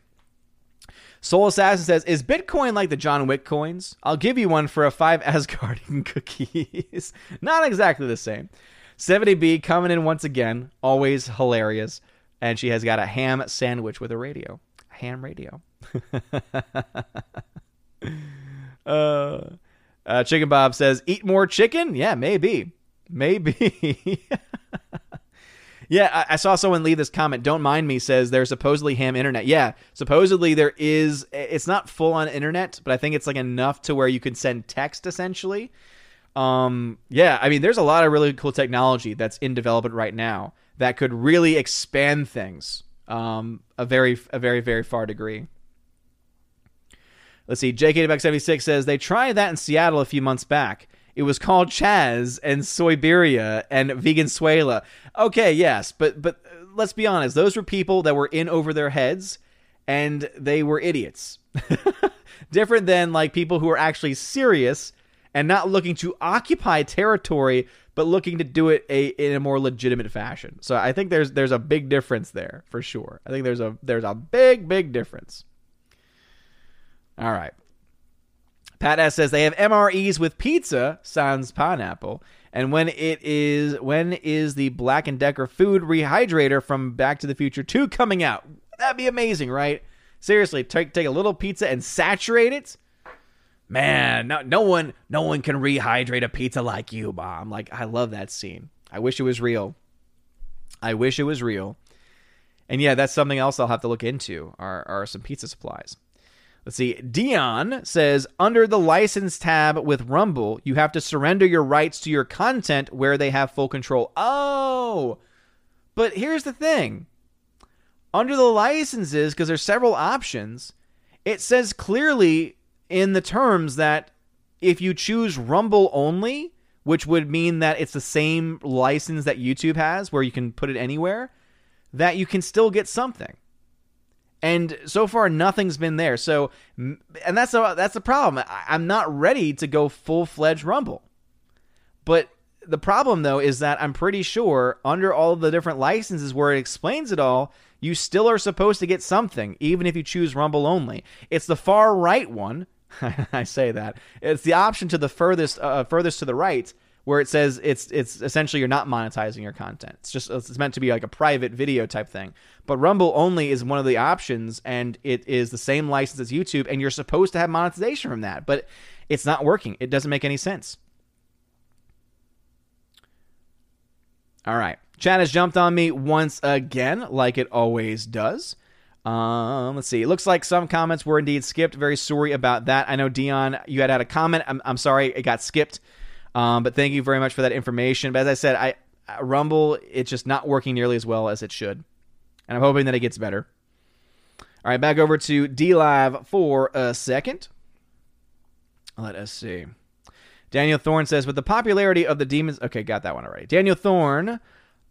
Soul Assassin says, "Is Bitcoin like the John Wick coins? I'll give you one for a five <laughs> Asgardian cookies. <laughs> Not exactly the same." 70B coming in once again, always hilarious, and she has got a ham sandwich with a radio, ham radio. <laughs> uh, uh, Chicken Bob says, "Eat more chicken." Yeah, maybe, maybe. <laughs> yeah, I, I, saw someone leave this comment. Don't mind me. Says there's supposedly ham internet. Yeah, supposedly there is. It's not full on internet, but I think it's like enough to where you can send text essentially. Um, yeah, I mean, there's a lot of really cool technology that's in development right now that could really expand things um, a very, a very, very far degree. Let's see. JK76 says they tried that in Seattle a few months back. It was called Chaz and Soyberia and Veganzuela. Okay, yes, but but uh, let's be honest. Those were people that were in over their heads, and they were idiots. <laughs> Different than like people who are actually serious and not looking to occupy territory, but looking to do it a, in a more legitimate fashion. So I think there's there's a big difference there for sure. I think there's a there's a big big difference. All right. Pat S says they have MREs with pizza, sans pineapple. And when it is when is the Black and Decker food rehydrator from Back to the Future 2 coming out? That'd be amazing, right? Seriously, take take a little pizza and saturate it. Man, mm. no no one no one can rehydrate a pizza like you, Mom. Like I love that scene. I wish it was real. I wish it was real. And yeah, that's something else I'll have to look into. Are are some pizza supplies. Let's see. Dion says under the license tab with Rumble, you have to surrender your rights to your content where they have full control. Oh, but here's the thing under the licenses, because there's several options, it says clearly in the terms that if you choose Rumble only, which would mean that it's the same license that YouTube has where you can put it anywhere, that you can still get something and so far nothing's been there. So, and that's the that's the problem. I'm not ready to go full fledged Rumble, but the problem though is that I'm pretty sure under all the different licenses where it explains it all, you still are supposed to get something, even if you choose Rumble only. It's the far right one. <laughs> I say that it's the option to the furthest uh, furthest to the right where it says it's it's essentially you're not monetizing your content. It's just it's meant to be like a private video type thing. But Rumble only is one of the options, and it is the same license as YouTube, and you're supposed to have monetization from that, but it's not working. It doesn't make any sense. All right. Chat has jumped on me once again, like it always does. Um, let's see. It looks like some comments were indeed skipped. Very sorry about that. I know Dion, you had had a comment. I'm, I'm sorry it got skipped. Um, but thank you very much for that information. But as I said, I Rumble it's just not working nearly as well as it should, and I'm hoping that it gets better. All right, back over to DLive for a second. Let us see. Daniel Thorne says, with the popularity of the demons. Okay, got that one already. Daniel Thorne.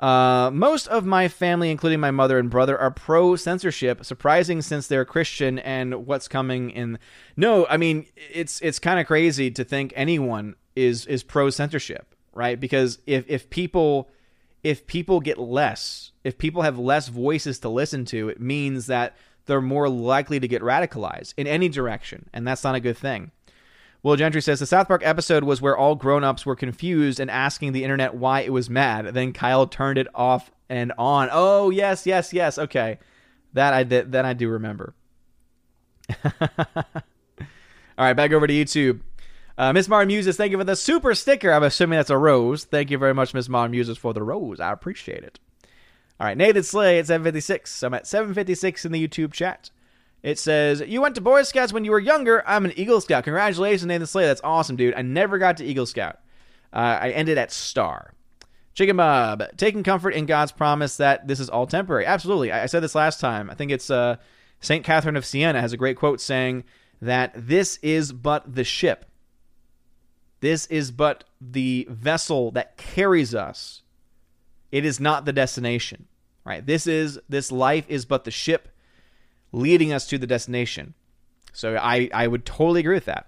Uh, most of my family, including my mother and brother, are pro censorship. Surprising since they're Christian and what's coming in. No, I mean it's it's kind of crazy to think anyone is is pro censorship, right? Because if if people if people get less, if people have less voices to listen to, it means that they're more likely to get radicalized in any direction, and that's not a good thing. Will Gentry says the South Park episode was where all grown-ups were confused and asking the internet why it was mad. Then Kyle turned it off and on. Oh yes, yes, yes. Okay, that I did. That I do remember. <laughs> all right, back over to YouTube. Uh, Miss Mara Muses, thank you for the super sticker. I'm assuming that's a rose. Thank you very much, Miss Mara Muses, for the rose. I appreciate it. All right, Nathan Slay at 756. I'm at 756 in the YouTube chat. It says, You went to Boy Scouts when you were younger. I'm an Eagle Scout. Congratulations, Nathan Slay. That's awesome, dude. I never got to Eagle Scout. Uh, I ended at Star. Chicken Bob, taking comfort in God's promise that this is all temporary. Absolutely. I, I said this last time. I think it's uh, St. Catherine of Siena has a great quote saying that this is but the ship. This is but the vessel that carries us. It is not the destination, right? This is this life is but the ship leading us to the destination. So I, I would totally agree with that.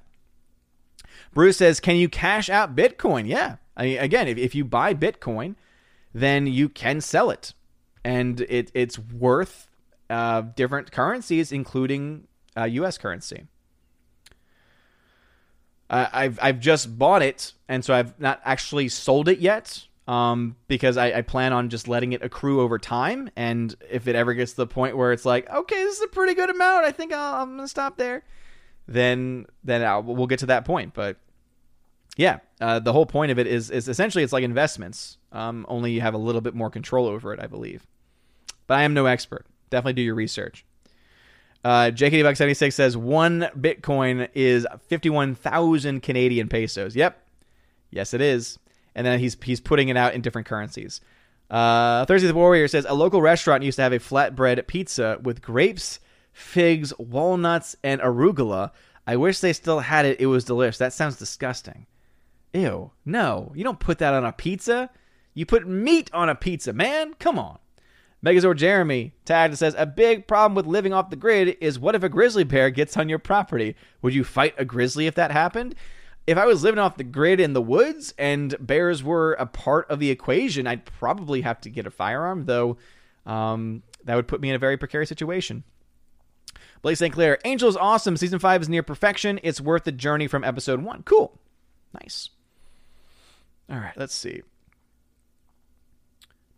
Bruce says, Can you cash out Bitcoin? Yeah. I mean, again, if, if you buy Bitcoin, then you can sell it. And it, it's worth uh, different currencies, including uh, US currency. Uh, I've, I've just bought it, and so I've not actually sold it yet um, because I, I, plan on just letting it accrue over time. And if it ever gets to the point where it's like, okay, this is a pretty good amount, I think i am gonna stop there. Then then I'll, we'll get to that point. But yeah, uh, the whole point of it is is essentially it's like investments. Um, only you have a little bit more control over it, I believe. But I am no expert. Definitely do your research. Uh, JKD76 says one Bitcoin is 51,000 Canadian pesos. Yep. Yes, it is and then he's he's putting it out in different currencies. Uh, Thursday the Warrior says a local restaurant used to have a flatbread pizza with grapes, figs, walnuts, and arugula. I wish they still had it. It was delicious. That sounds disgusting. Ew. No, you don't put that on a pizza. You put meat on a pizza, man. Come on. Megazord Jeremy tagged and says a big problem with living off the grid is what if a grizzly bear gets on your property? Would you fight a grizzly if that happened? If I was living off the grid in the woods and bears were a part of the equation, I'd probably have to get a firearm, though um, that would put me in a very precarious situation. Blaze St. Clair, Angel is awesome. Season 5 is near perfection. It's worth the journey from episode 1. Cool. Nice. All right, let's see.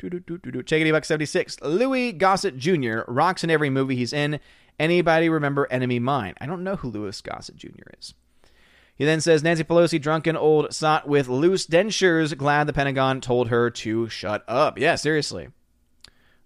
Check it, Buck 76. Louis Gossett Jr. rocks in every movie he's in. Anybody remember Enemy Mine? I don't know who Louis Gossett Jr. is. He then says Nancy Pelosi, drunken old sot with loose dentures, glad the Pentagon told her to shut up. Yeah, seriously.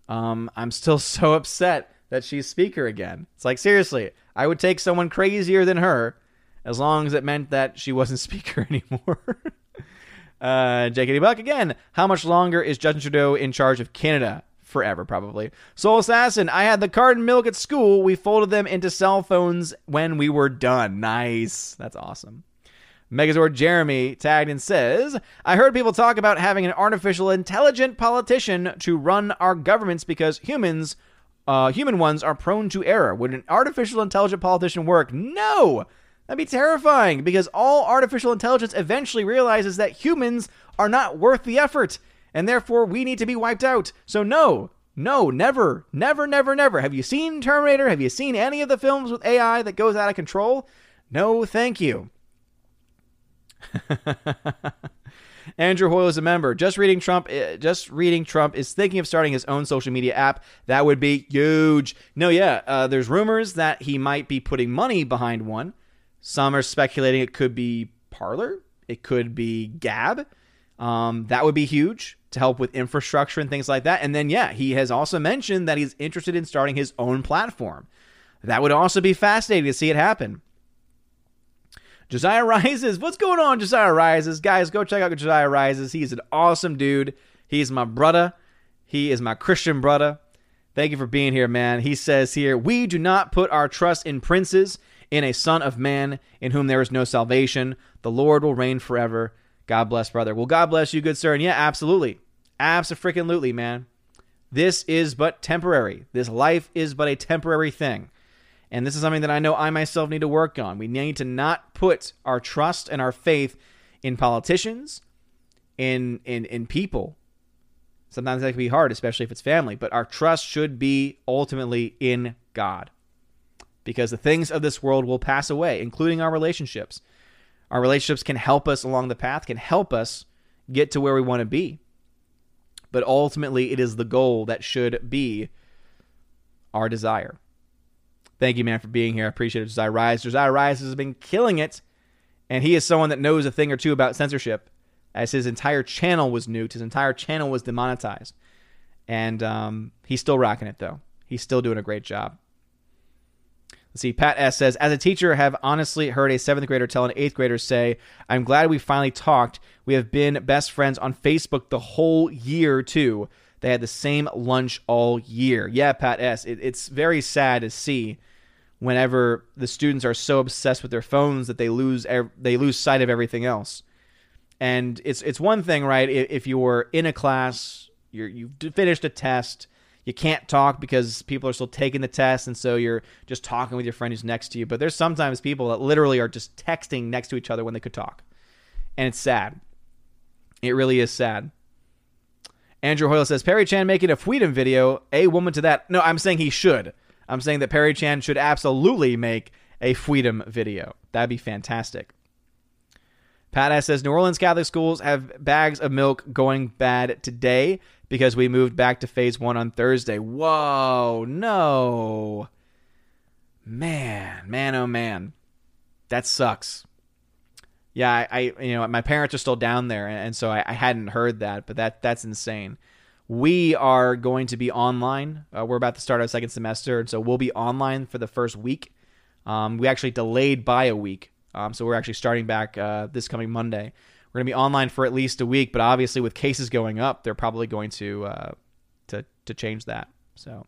Um, I'm still <laughs> so upset that she's speaker again. It's like, seriously, I would take someone crazier than her as long as it meant that she wasn't <laughs> speaker anymore. <laughs> uh, JKD Buck again. How much longer is Justin Trudeau in charge of Canada? Forever, probably. Soul Assassin, I had the carton milk at school. We folded them into cell phones when we were done. Nice. That's awesome. Megazord Jeremy tagged and says, I heard people talk about having an artificial intelligent politician to run our governments because humans, uh, human ones, are prone to error. Would an artificial intelligent politician work? No! That'd be terrifying because all artificial intelligence eventually realizes that humans are not worth the effort and therefore we need to be wiped out. So, no, no, never, never, never, never. Have you seen Terminator? Have you seen any of the films with AI that goes out of control? No, thank you. <laughs> Andrew Hoyle is a member. Just reading Trump. uh, Just reading Trump is thinking of starting his own social media app. That would be huge. No, yeah. Uh, there's rumors that he might be putting money behind one. Some are speculating it could be Parler. It could be Gab. Um, that would be huge to help with infrastructure and things like that. And then, yeah, he has also mentioned that he's interested in starting his own platform. That would also be fascinating to see it happen. Josiah <laughs> Rises. What's going on, Josiah Rises? Guys, go check out Josiah Rises. He's an awesome dude. He's my brother. He is my Christian brother. Thank you for being here, man. He says here, We do not put our trust in princes, in a son of man, in whom there is no salvation. The Lord will reign forever. God bless, brother. Well, God bless you, good sir. And yeah, absolutely. Absolutely, man. This is but temporary. This life is but a temporary thing. And this is something that I know I myself need to work on. We need to not put our trust and our faith in politicians, in in in people. Sometimes that can be hard, especially if it's family, but our trust should be ultimately in God. Because the things of this world will pass away, including our relationships. Our relationships can help us along the path, can help us get to where we want to be. But ultimately, it is the goal that should be our desire. Thank you, man, for being here. I appreciate it, Josiah Rise. Josiah Rise has been killing it, and he is someone that knows a thing or two about censorship, as his entire channel was nuked. His entire channel was demonetized. And um, he's still rocking it, though. He's still doing a great job. Let's see. Pat S says, as a teacher, I have honestly heard a seventh grader tell an eighth grader say, "I'm glad we finally talked. We have been best friends on Facebook the whole year too. They had the same lunch all year." Yeah, Pat S. It, it's very sad to see whenever the students are so obsessed with their phones that they lose they lose sight of everything else. And it's it's one thing, right? If you're in a class, you're you've finished a test you can't talk because people are still taking the test and so you're just talking with your friend who's next to you. But there's sometimes people that literally are just texting next to each other when they could talk. And it's sad. It really is sad. Andrew hoyle says perry chan making a freedom video a woman to that. No i'm saying he should. I'm saying that perry chan should absolutely make a freedom video. That'd be fantastic. Pat S says New Orleans Catholic schools have bags of milk going bad today because we moved back to phase one on Thursday. Whoa, no. Man, man, oh man. That sucks. Yeah, I, I you know, my parents are still down there, and so I, I, hadn't heard that, but that that's insane. We are going to be online. Uh, we're about to start our second semester, and so we'll be online for the first week. Um, we actually delayed by a week um, so we're actually starting back uh, this coming Monday. We're going to be online for at least a week, but obviously with cases going up, they're probably going to uh, to to change that. So,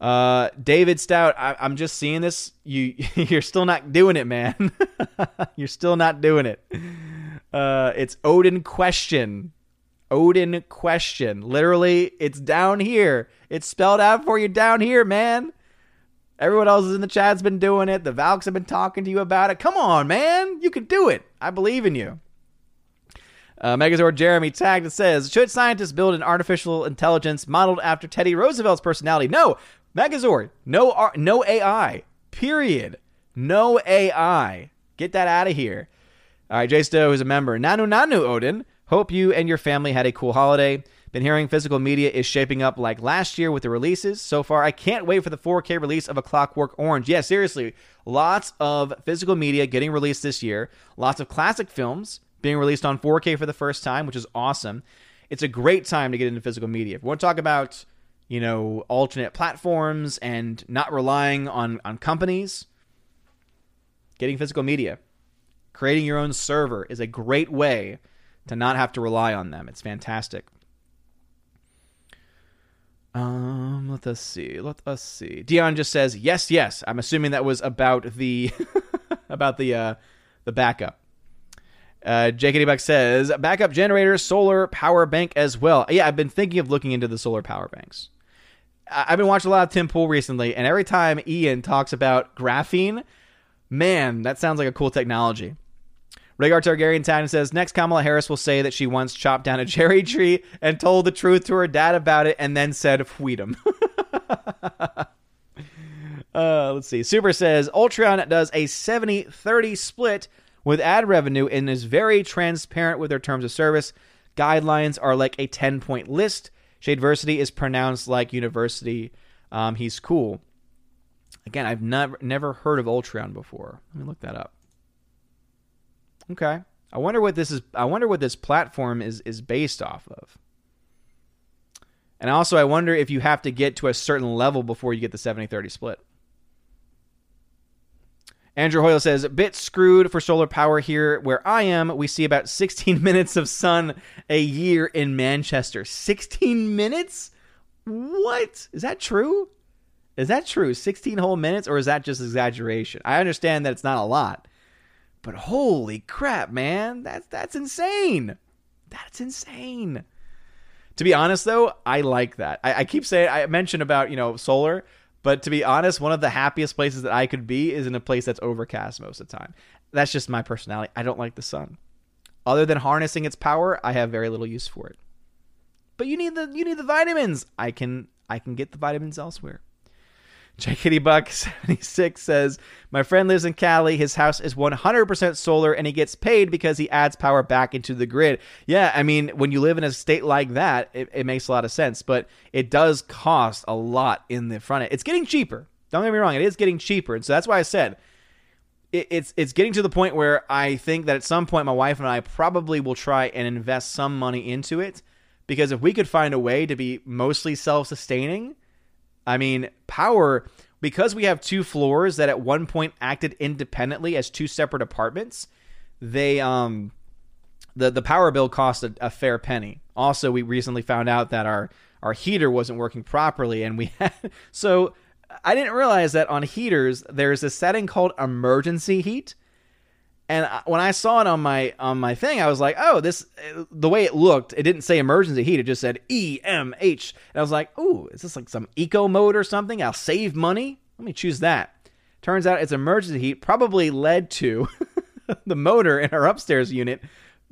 uh, David Stout, I, am just seeing this. You <laughs> you're still not doing it, man. <laughs> you're still not doing it. Uh, it's Odin question. Odin question. Literally, it's down here. It's spelled out for you down here, man. Everyone else in the chat's been doing it. The Valks have been talking to you about it. Come on, man. You can do it. I believe in you. Uh, Megazord Jeremy tagged says, Should scientists build an artificial intelligence modeled after Teddy Roosevelt's personality? No. Megazord, no, no AI. Period. No AI. Get that out of here. All right, Jay Stowe is a member. Nanu Nanu Odin. Hope you and your family had a cool holiday. Been hearing physical media is shaping up like last year with the releases so far. I can't wait for the 4K release of A Clockwork Orange. Yeah, seriously, lots of physical media getting released this year. Lots of classic films being released on 4K for the first time, which is awesome. It's a great time to get into physical media. If we want to talk about, you know, alternate platforms and not relying on on companies, getting physical media, creating your own server is a great way to not have to rely on them. It's fantastic. Um, let us see. Let us see. Dion just says yes, yes. I'm assuming that was about the <laughs> about the uh, the backup. Uh, Jake Buck says backup generator, solar power bank as well. Yeah, I've been thinking of looking into the solar power banks. I- I've been watching a lot of Tim Pool recently, and every time Ian talks about graphene, man, that sounds like a cool technology. Rhaegar Targaryen Town says next Kamala Harris will say that she once chopped down a cherry tree and told the truth to her dad about it and then said freedom. <laughs> uh, let's see. Super says Ultron does a 70-30 split with ad revenue and is very transparent with their terms of service. Guidelines are like a 10 point list. Shadiversity is pronounced like university. Um, he's cool. Again, I've never never heard of Ultron before. Let me look that up. Okay. I wonder what this is I wonder what this platform is is based off of. And also I wonder if you have to get to a certain level before you get the 70-30 split. Andrew Hoyle says, bit screwed for solar power here where I am. We see about 16 <laughs> minutes of sun a year in Manchester. 16 minutes? What? Is that true? Is that true? 16 whole minutes, or is that just exaggeration? I understand that it's not a lot, but holy crap, man, that's that's insane. That's insane. To be honest, though, I like that. I, I keep saying I mentioned about you know solar, but to be honest, one of the happiest places that I could be is in a place that's overcast most of the time. That's just my personality. I don't like the sun. Other than harnessing its power, I have very little use for it. But you need the you need the vitamins. I can I can get the vitamins elsewhere. Kitty Buck 76 says, My friend lives in Cali. His house is 100% solar and he gets paid because he adds power back into the grid. Yeah, I mean, when you live in a state like that, it, it makes a lot of sense, but it does cost a lot in the front end. It's getting cheaper. Don't get me wrong, it is getting cheaper. And so that's why I said it, it's it's getting to the point where I think that at some point my wife and I probably will try and invest some money into it because if we could find a way to be mostly self-sustaining, I mean, power because we have two floors that at one point acted independently as two separate apartments. They um the the power bill cost a, a fair penny. Also, we recently found out that our our heater wasn't working properly, and we <laughs> had so I didn't realize that on heaters there's a setting called emergency heat and when I saw it on my on my thing, I was like, "Oh, this." The way it looked, it didn't say emergency heat; it just said E M H. And I was like, "Ooh, is this like some eco mode or something? I'll save money. Let me choose that." Turns out it's emergency heat. Probably led to <laughs> the motor in our upstairs unit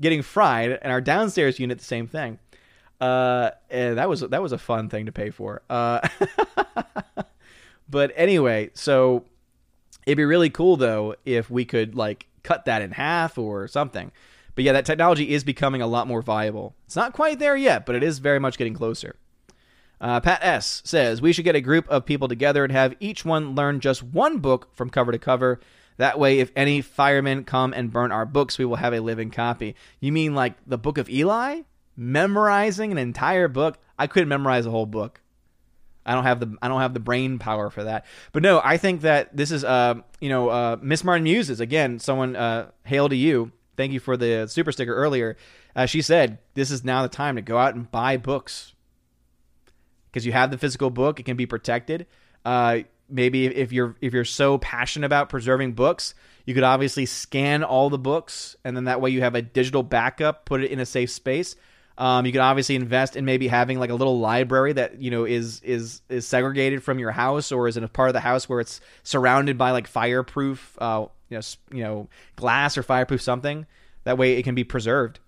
getting fried, and our downstairs unit the same thing. Uh, and that was that was a fun thing to pay for. Uh, <laughs> but anyway, so it'd be really cool though if we could like cut that in half or something. But yeah, that technology is becoming a lot more viable. It's not quite there yet, but it is very much getting closer. Uh, Pat S says we should get a group of people together and have each one learn just one book from cover to cover. That way, if any firemen come and burn our books, we will have a living copy. You mean like the Book of Eli? Memorizing an entire book? I couldn't memorize a whole book. I don't have the I don't have the brain power for that. But no, I think that this is uh you know uh Miss Martin Muses again. Someone uh hail to you. Thank you for the super sticker earlier. Uh, she said this is now the time to go out and buy books because you have the physical book. It can be protected. Uh, maybe if you're if you're so passionate about preserving books, you could obviously scan all the books, and then that way you have a digital backup. Put it in a safe space. Um, you can obviously invest in maybe having like a little library that you know is is is segregated from your house or is in a part of the house where it's surrounded by like fireproof, uh, you know, you know, glass or fireproof something. That way it can be preserved.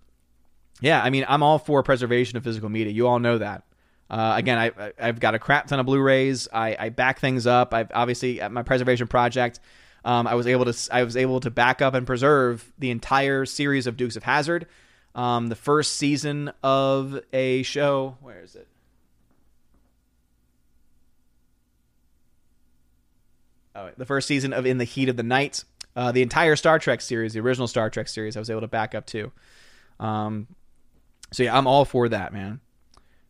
Yeah, I mean, I'm all for preservation of physical media. You all know that. Uh, again, I, I've got a crap ton of Blu-rays. I, I back things up. I've obviously at my preservation project. Um, I was able to I was able to back up and preserve the entire series of Dukes of Hazzard um, the first season of a show. Where is it? Oh, the first season of In the Heat of the Night. Uh, the entire Star Trek series, the original Star Trek series, I was able to back up too. Um, so yeah, I'm all for that, man.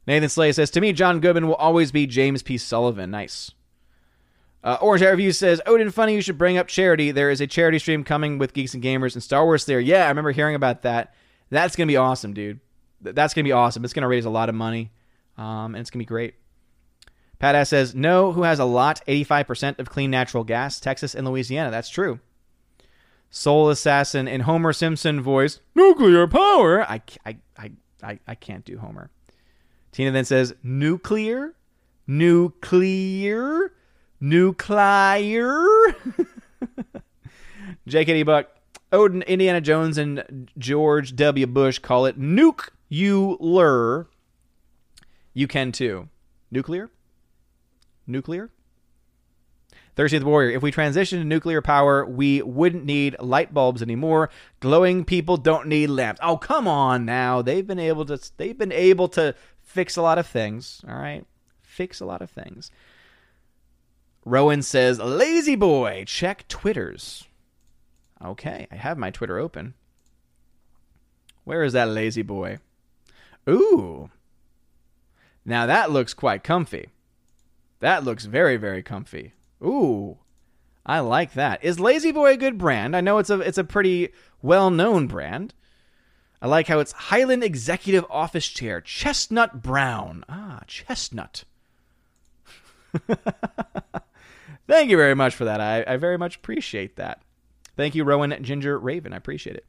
Nathan Slay says, To me, John Goodman will always be James P. Sullivan. Nice. Uh, Orange Air Review says, Odin, funny you should bring up charity. There is a charity stream coming with Geeks and Gamers and Star Wars there. Yeah, I remember hearing about that. That's to be awesome, dude. That's to be awesome. It's to raise a lot of money, um, and it's to be great. Pat S says, No, who has a lot, 85% of clean natural gas? Texas and Louisiana. That's true. Soul Assassin in Homer Simpson voice, nuclear power. I, I, I, I, I can't do Homer. Tina then says, Nuclear? Nuclear? Nuclear? <laughs> JKD Buck, Odin, Indiana Jones, and George W. Bush call it lure. You can too. Nuclear? Nuclear? 13th Warrior, if we transition to nuclear power, we wouldn't need light bulbs anymore. Glowing people don't need lamps. Oh, come on now. They've been able to they've been able to fix a lot of things, all right? Fix a lot of things. Rowan says, "La-Z-Boy, check Twitters." Okay, I have my Twitter open. Where is that La-Z-Boy? Ooh. Now that looks quite comfy. That looks very, very comfy. Ooh. I like that. Is La-Z-Boy a good brand? I know it's a it's a pretty well-known brand. I like how it's Highland Executive Office Chair, chestnut brown. Ah, chestnut. <laughs> Thank you very much for that. I, I very much appreciate that. Thank you, Rowan Ginger Raven. I appreciate it.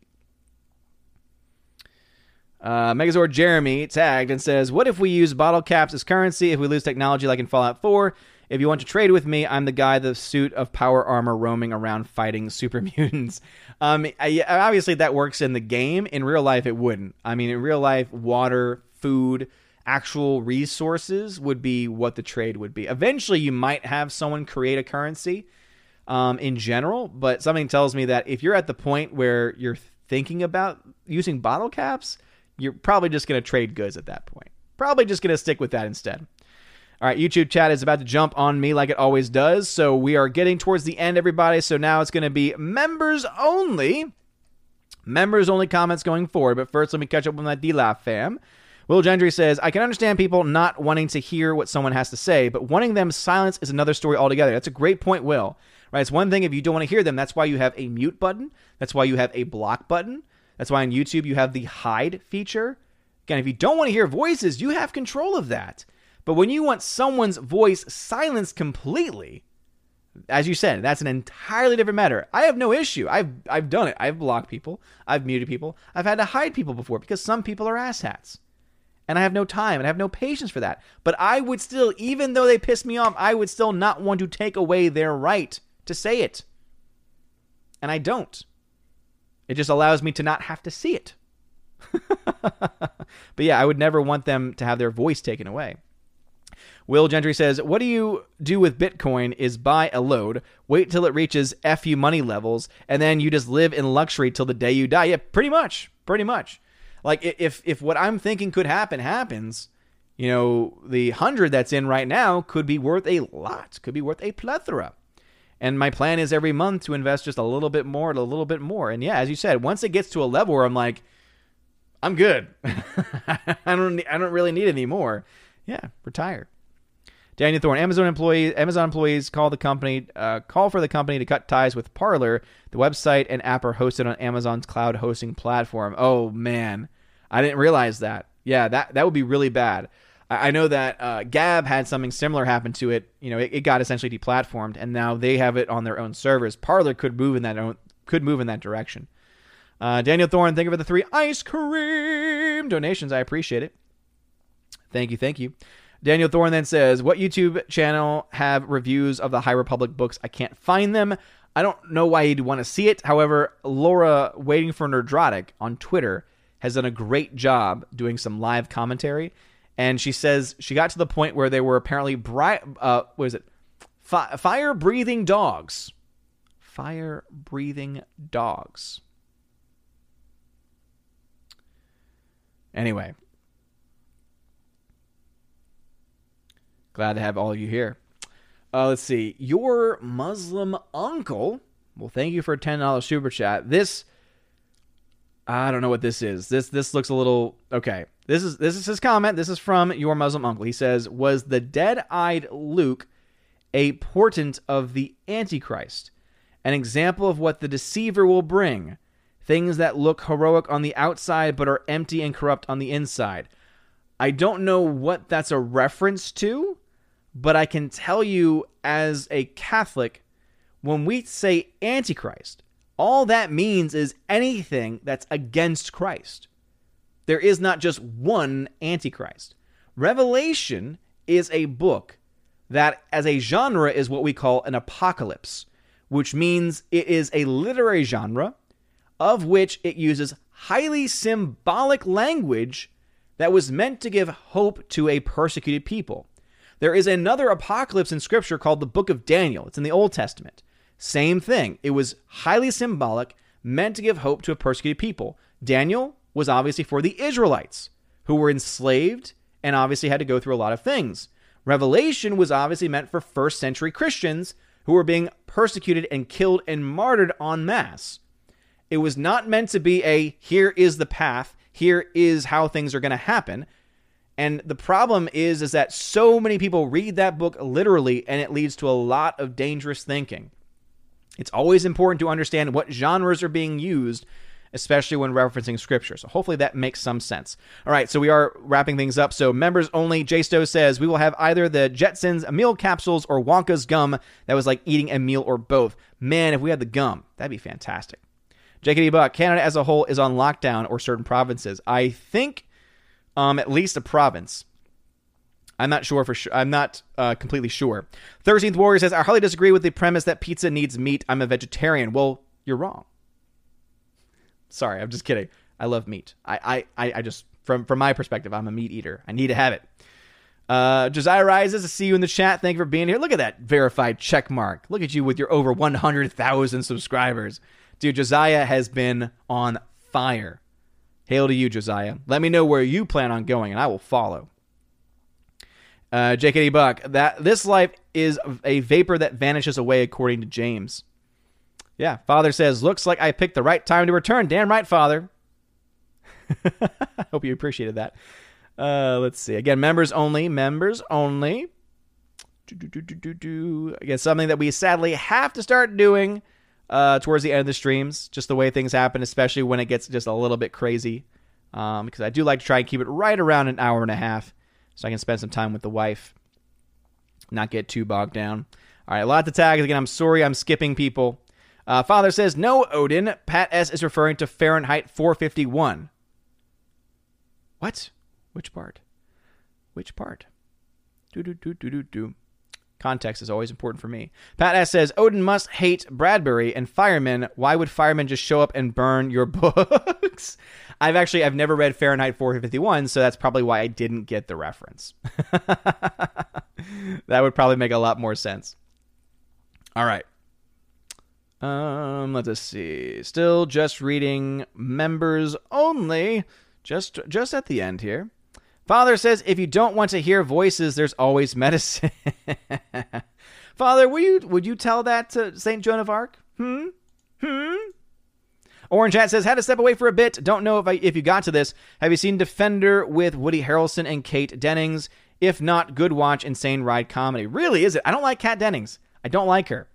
Uh, Megazord Jeremy tagged and says, What if we use bottle caps as currency if we lose technology like in Fallout 4? If you want to trade with me, I'm the guy, the suit of power armor roaming around fighting <laughs> super mutants. Um, I, obviously, that works in the game. In real life, it wouldn't. I mean, in real life, water, food, actual resources would be what the trade would be. Eventually, you might have someone create a currency um, in general, but something tells me that if you're at the point where you're thinking about using bottle caps, you're probably just going to trade goods at that point. Probably just going to stick with that instead. All right, YouTube chat is about to jump on me like it always does. So we are getting towards the end, everybody. So now it's going to be members only. Members only comments going forward. But first, let me catch up with my DLive fam. Will Gendry says, I can understand people not wanting to hear what someone has to say, but wanting them silence is another story altogether. That's a great point, Will. Right? It's one thing if you don't want to hear them. That's why you have a mute button. That's why you have a block button. That's why on YouTube you have the hide feature. Again, if you don't want to hear voices, you have control of that. But when you want someone's voice silenced completely, as you said, that's an entirely different matter. I have no issue. I've I've done it. I've blocked people. I've muted people. I've had to hide people before because some people are asshats. And I have no time and I have no patience for that. But I would still, even though they piss me off, I would still not want to take away their right to say it. And I don't. It just allows me to not have to see it. <laughs> but yeah, I would never want them to have their voice taken away. Will Gentry says, What do you do with Bitcoin is buy a load, wait till it reaches FU money levels, and then you just live in luxury till the day you die. Yeah, pretty much. Pretty much. Like if if what I'm thinking could happen happens, you know, the hundred that's in right now could be worth a lot, could be worth a plethora. And my plan is every month to invest just a little bit more a little bit more. And yeah, as you said, once it gets to a level where I'm like, I'm good. <laughs> I don't I don't really need any more. Yeah, retire. Daniel Thorne, Amazon employees, Amazon employees call the company, uh, call for the company to cut ties with Parler. The website and app are hosted on Amazon's cloud hosting platform. Oh man, I didn't realize that. Yeah, that that would be really bad. I know that uh, Gab had something similar happen to it. You know, it, it, got essentially deplatformed, and now they have it on their own servers. Parler could move in that own, could move in that direction. Uh, Daniel Thorne, thank you for the three ice cream donations. I appreciate it. Thank you, thank you. Daniel Thorne then says, "What YouTube channel have reviews of the High Republic books? I can't find them. I don't know why you'd want to see it. However, Laura, waiting for Nerdrotic on Twitter, has done a great job doing some live commentary." and she says she got to the point where they were apparently bright. Uh, what is it? Fi- fire breathing dogs. Fire breathing dogs. Anyway, glad to have all of you here. Uh, let's see. Your Muslim uncle. Well, thank you for a ten dollars super chat. This, I don't know what this is. This this looks a little okay. This is this is his comment. This is from your Muslim uncle. He says, "Was the dead-eyed Luke a portent of the Antichrist, an example of what the deceiver will bring? Things that look heroic on the outside but are empty and corrupt on the inside." I don't know what that's a reference to, but I can tell you as a Catholic, when we say Antichrist, all that means is anything that's against Christ. There is not just one Antichrist. Revelation is a book that, as a genre, is what we call an apocalypse, which means it is a literary genre of which it uses highly symbolic language that was meant to give hope to a persecuted people. There is another apocalypse in Scripture called the Book of Daniel. It's in the Old Testament. Same thing. It was highly symbolic, meant to give hope to a persecuted people. Daniel was obviously for the Israelites who were enslaved and obviously had to go through a lot of things. Revelation was obviously meant for first century Christians who were being persecuted and killed and martyred en masse. It was not meant to be a here is the path, here is how things are going to happen. And the problem is is that so many people read that book literally and it leads to a lot of dangerous thinking. It's always important to understand what genres are being used especially when referencing scripture. So hopefully that makes some sense. All right, so we are wrapping things up. So members only, J Stowe says we will have either the Jetsons meal capsules or Wonka's gum that was like eating a meal or both. Man, if we had the gum, that'd be fantastic. JKD Buck, Canada as a whole is on lockdown or certain provinces. I think um, at least a province. I'm not sure for sure. I'm not uh, completely sure. Thirteenth Warrior says I hardly disagree with the premise that pizza needs meat. I'm a vegetarian. Well, you're wrong. Sorry, I'm just kidding. I love meat. I, I, I just from from my perspective, I'm a meat eater. I need to have it. Uh, Josiah Rises, I see you in the chat. Thank you for being here. Look at that verified check mark. Look at you with your over 100,000 subscribers. Dude, Josiah has been on fire. Hail to you, Josiah. Let me know where you plan on going, and I will follow. Uh, JKD Buck, that this life is a vapor that vanishes away, according to James. Yeah, Father says, looks like I picked the right time to return. Damn right, Father. I <laughs> hope you appreciated that. Uh, let's see. Again, members only. Members only. Again, something that we sadly have to start doing uh, towards the end of the streams, just the way things happen, especially when it gets just a little bit crazy. Um, because I do like to try and keep it right around an hour and a half so I can spend some time with the wife, not get too bogged down. All right, a lot to tag. Again, I'm sorry I'm skipping people. Uh, Father says, No, Odin. Pat S. is referring to Fahrenheit 451. What? Which part? Which part? Do do do do do do. Context is always important for me. Pat S says Odin must hate Bradbury and firemen. Why would firemen just show up and burn your <laughs> books? I've actually I've never read Fahrenheit 451, so that's probably why I didn't get the reference. <laughs> that would probably make a lot more sense. All right. Um, let's see. Still just reading members only. Just just at the end here. Father says if you don't want to hear voices, there's always <laughs> medicine. Father, will you would you tell that to Saint Joan of Arc? Hmm? Hmm? Orange Hat says, had to step away for a bit. Don't know if I, if you got to this. Have you seen Defendor with Woody Harrelson and Kat Dennings? If not, good watch, insane ride comedy. Really, is it? I don't like Kat Dennings. I don't like her.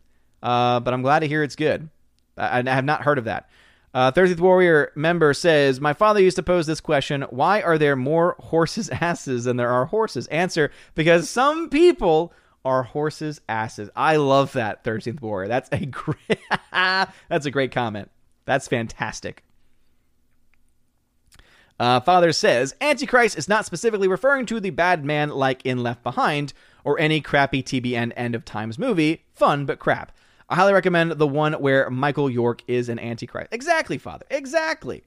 Uh, but I'm glad to hear it's good. I, I have not heard of that. Uh, 13th Warrior member says, My father used to pose this question Why are there more horses' <laughs> asses than there are horses? Answer, because some people are horses' asses. I love that, 13th Warrior. That's a <laughs> great, <laughs> that's a great comment. That's fantastic. Uh, Father says, Antichrist is not specifically referring to the bad man like in Left Behind or any crappy TBN end of times movie. Fun, but crap. I highly recommend the one where Michael York is an Antichrist. Exactly, Father. Exactly.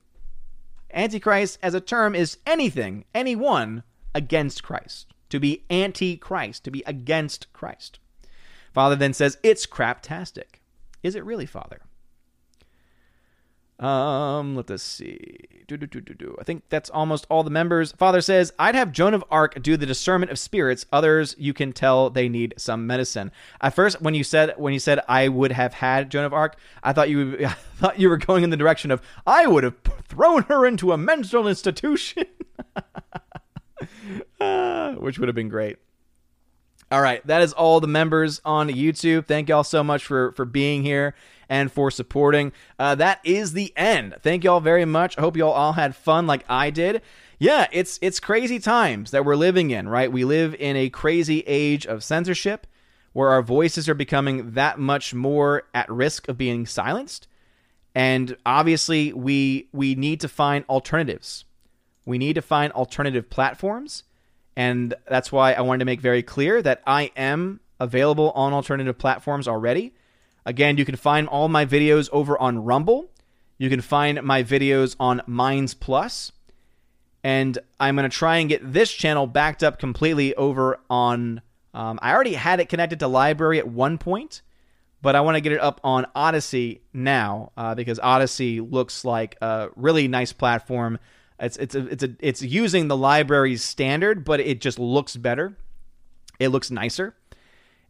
Antichrist as a term is anything, anyone against Christ. To be antichrist, to be against Christ. Father then says, It's craptastic. Is it really, Father? Um, let us see. Do, do, do, do, do. I think that's almost all the members. Father says, I'd have Joan of Arc do the discernment of spirits. Others, you can tell they need some medicine. At first, when you said when you said I would have had Joan of Arc, I thought you <laughs> I thought you were going in the direction of I would have thrown her into a mental institution, uh, <laughs> which would have been great. All right, that is all the members on YouTube. Thank y'all so much for for being here and for supporting. Uh, that is the end. Thank y'all very much. I hope y'all all had fun like I did. Yeah, it's it's crazy times that we're living in, right? We live in a crazy age of censorship where our voices are becoming that much more at risk of being silenced. And obviously, we we need to find alternatives. We need to find alternative platforms. And that's why I wanted to make very clear that I am available on alternative platforms already. Again, you can find all my videos over on Rumble. You can find my videos on Minds Plus. And I'm going to try and get this channel backed up completely over on Um, I already had it connected to LBRY at one point, but I want to get it up on Odysee now uh, because Odysee looks like a really nice platform. It's it's a, it's a, it's using the LBRY's standard, but it just looks better. It looks nicer,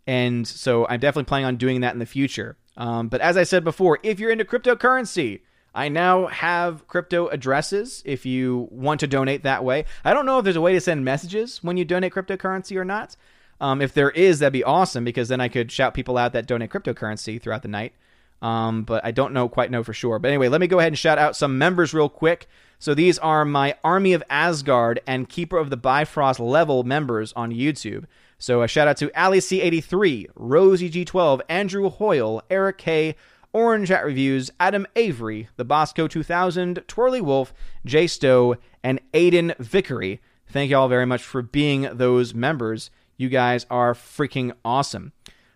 and so I'm definitely planning on doing that in the future. Um, but as I said before, if you're into cryptocurrency, I now have crypto addresses if you want to donate that way. I don't know if there's a way to send messages when you donate cryptocurrency or not. Um, if there is, that'd be awesome because then I could shout people out that donate cryptocurrency throughout the night. Um, but I don't know quite know for sure. But anyway, let me go ahead and shout out some members real quick. So these are my Army of Asgard and Keeper of the Bifrost level members on YouTube. So a shout out to Ali C83, Rosie G12, Andrew Hoyle, Eric K, Orange Hat Reviews, Adam Avery, the Bosco 2000, Twirly Wolf, Jay Stowe, and Aiden Vickery. Thank you all very much for being those members. You guys are freaking awesome.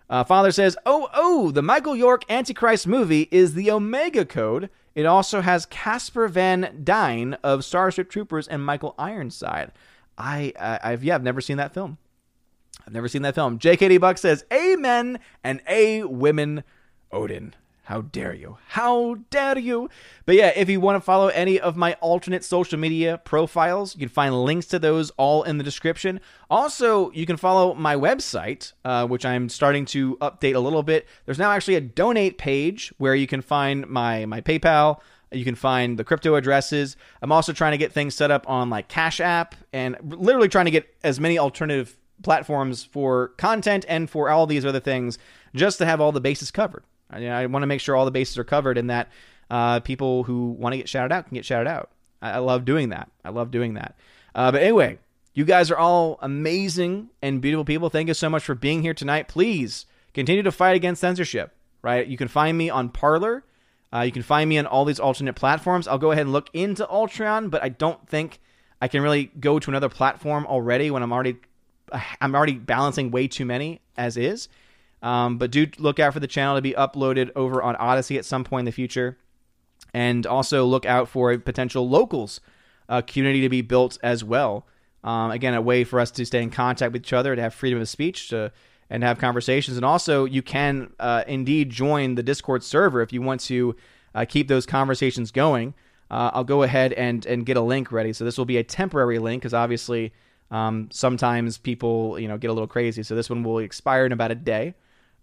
Uh, Father says, Oh, oh, the Michael York Antichrist movie is the Omega Code. It also has Casper Van Dien of Starship Troopers and Michael Ironside. I, I, have yeah, I've never seen that film. I've never seen that film. JKD Buck says, Amen and A women Odin. How dare you? How dare you? But yeah, if you want to follow any of my alternate social media profiles, you can find links to those all in the description. Also, you can follow my website, uh, which I'm starting to update a little bit. There's now actually a donate page where you can find my my PayPal. You can find the crypto addresses. I'm also trying to get things set up on like Cash App and literally trying to get as many alternative platforms for content and for all these other things just to have all the bases covered. I, I want to make sure all the bases are covered and that uh, people who want to get shouted out can get shouted out. I, I love doing that. I love doing that. Uh, but anyway, you guys are all amazing and beautiful people. Thank you so much for being here tonight. Please continue to fight against censorship. Right? You can find me on Parler. Uh, you can find me on all these alternate platforms. I'll go ahead and look into Ultron, but I don't think I can really go to another platform already when I'm already I'm already balancing way too many as is. Um, but do look out for the channel to be uploaded over on Odysee at some point in the future. And also look out for a potential locals uh, community to be built as well. Um, again, a way for us to stay in contact with each other, to have freedom of speech, to and have conversations. And also, you can uh, indeed join the Discord server if you want to uh, keep those conversations going. Uh, I'll go ahead and and get a link ready. So this will be a temporary link because obviously um, sometimes people you know get a little crazy. So this one will expire in about a day.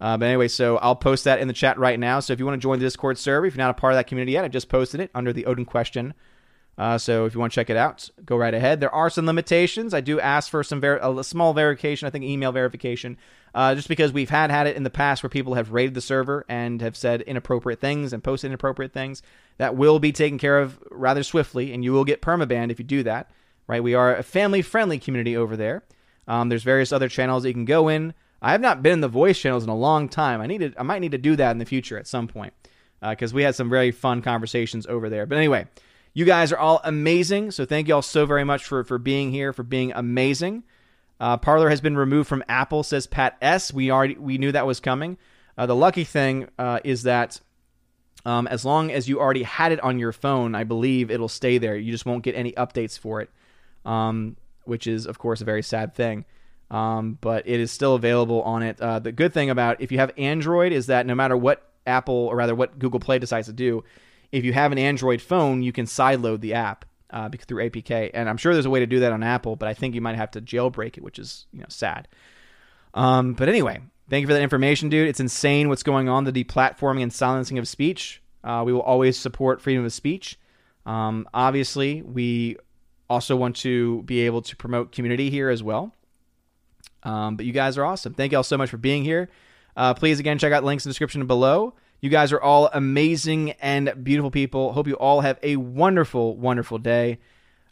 Uh, but anyway, so I'll post that in the chat right now. So if you want to join the Discord server, if you're not a part of that community yet, I just posted it under the Odin question. Uh, so if you want to check it out, go right ahead. There are some limitations. I do ask for some ver- a small verification, I think email verification, uh, just because we've had had it in the past where people have raided the server and have said inappropriate things and posted inappropriate things. That will be taken care of rather swiftly, and you will get permabanned if you do that. Right? We are a family-friendly community over there. Um, there's various other channels that you can go in. I have not been in the voice channels in a long time. I need I might need to do that in the future at some point because uh, we had some very fun conversations over there. But anyway, you guys are all amazing. So thank you all so very much for for being here, for being amazing. Uh, Parler has been removed from Apple, says Pat S. We already we knew that was coming. Uh, the lucky thing uh, is that um, as long as you already had it on your phone, I believe it'll stay there. You just won't get any updates for it, um, which is of course a very sad thing um, but it is still available on it. Uh, the good thing about if you have Android is that no matter what Apple or rather what Google Play decides to do, if you have an Android phone, you can sideload the app uh, through APK. And I'm sure there's a way to do that on Apple, but I think you might have to jailbreak it, which is you know sad. Um, but anyway, thank you for that information, dude. It's insane what's going on. The deplatforming and silencing of speech. Uh, we will always support freedom of speech. Um, obviously, we also want to be able to promote community here as well. Um, but you guys are awesome. Thank you all so much for being here. Uh, please, again, check out links in the description below. You guys are all amazing and beautiful people. Hope you all have a wonderful, wonderful day.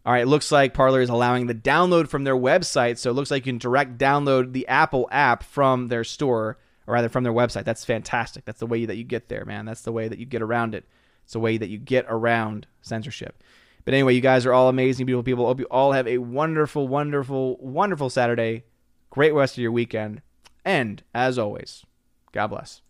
All right, it looks like Parler is allowing the download from their website. So it looks like you can direct download the Apple app from their store, or rather from their website. That's fantastic. That's the way that you get there, man. That's the way that you get around it. It's the way that you get around censorship. But anyway, you guys are all amazing, beautiful people. Hope you all have a wonderful, wonderful, wonderful Saturday. Great rest of your weekend. And as always, God bless.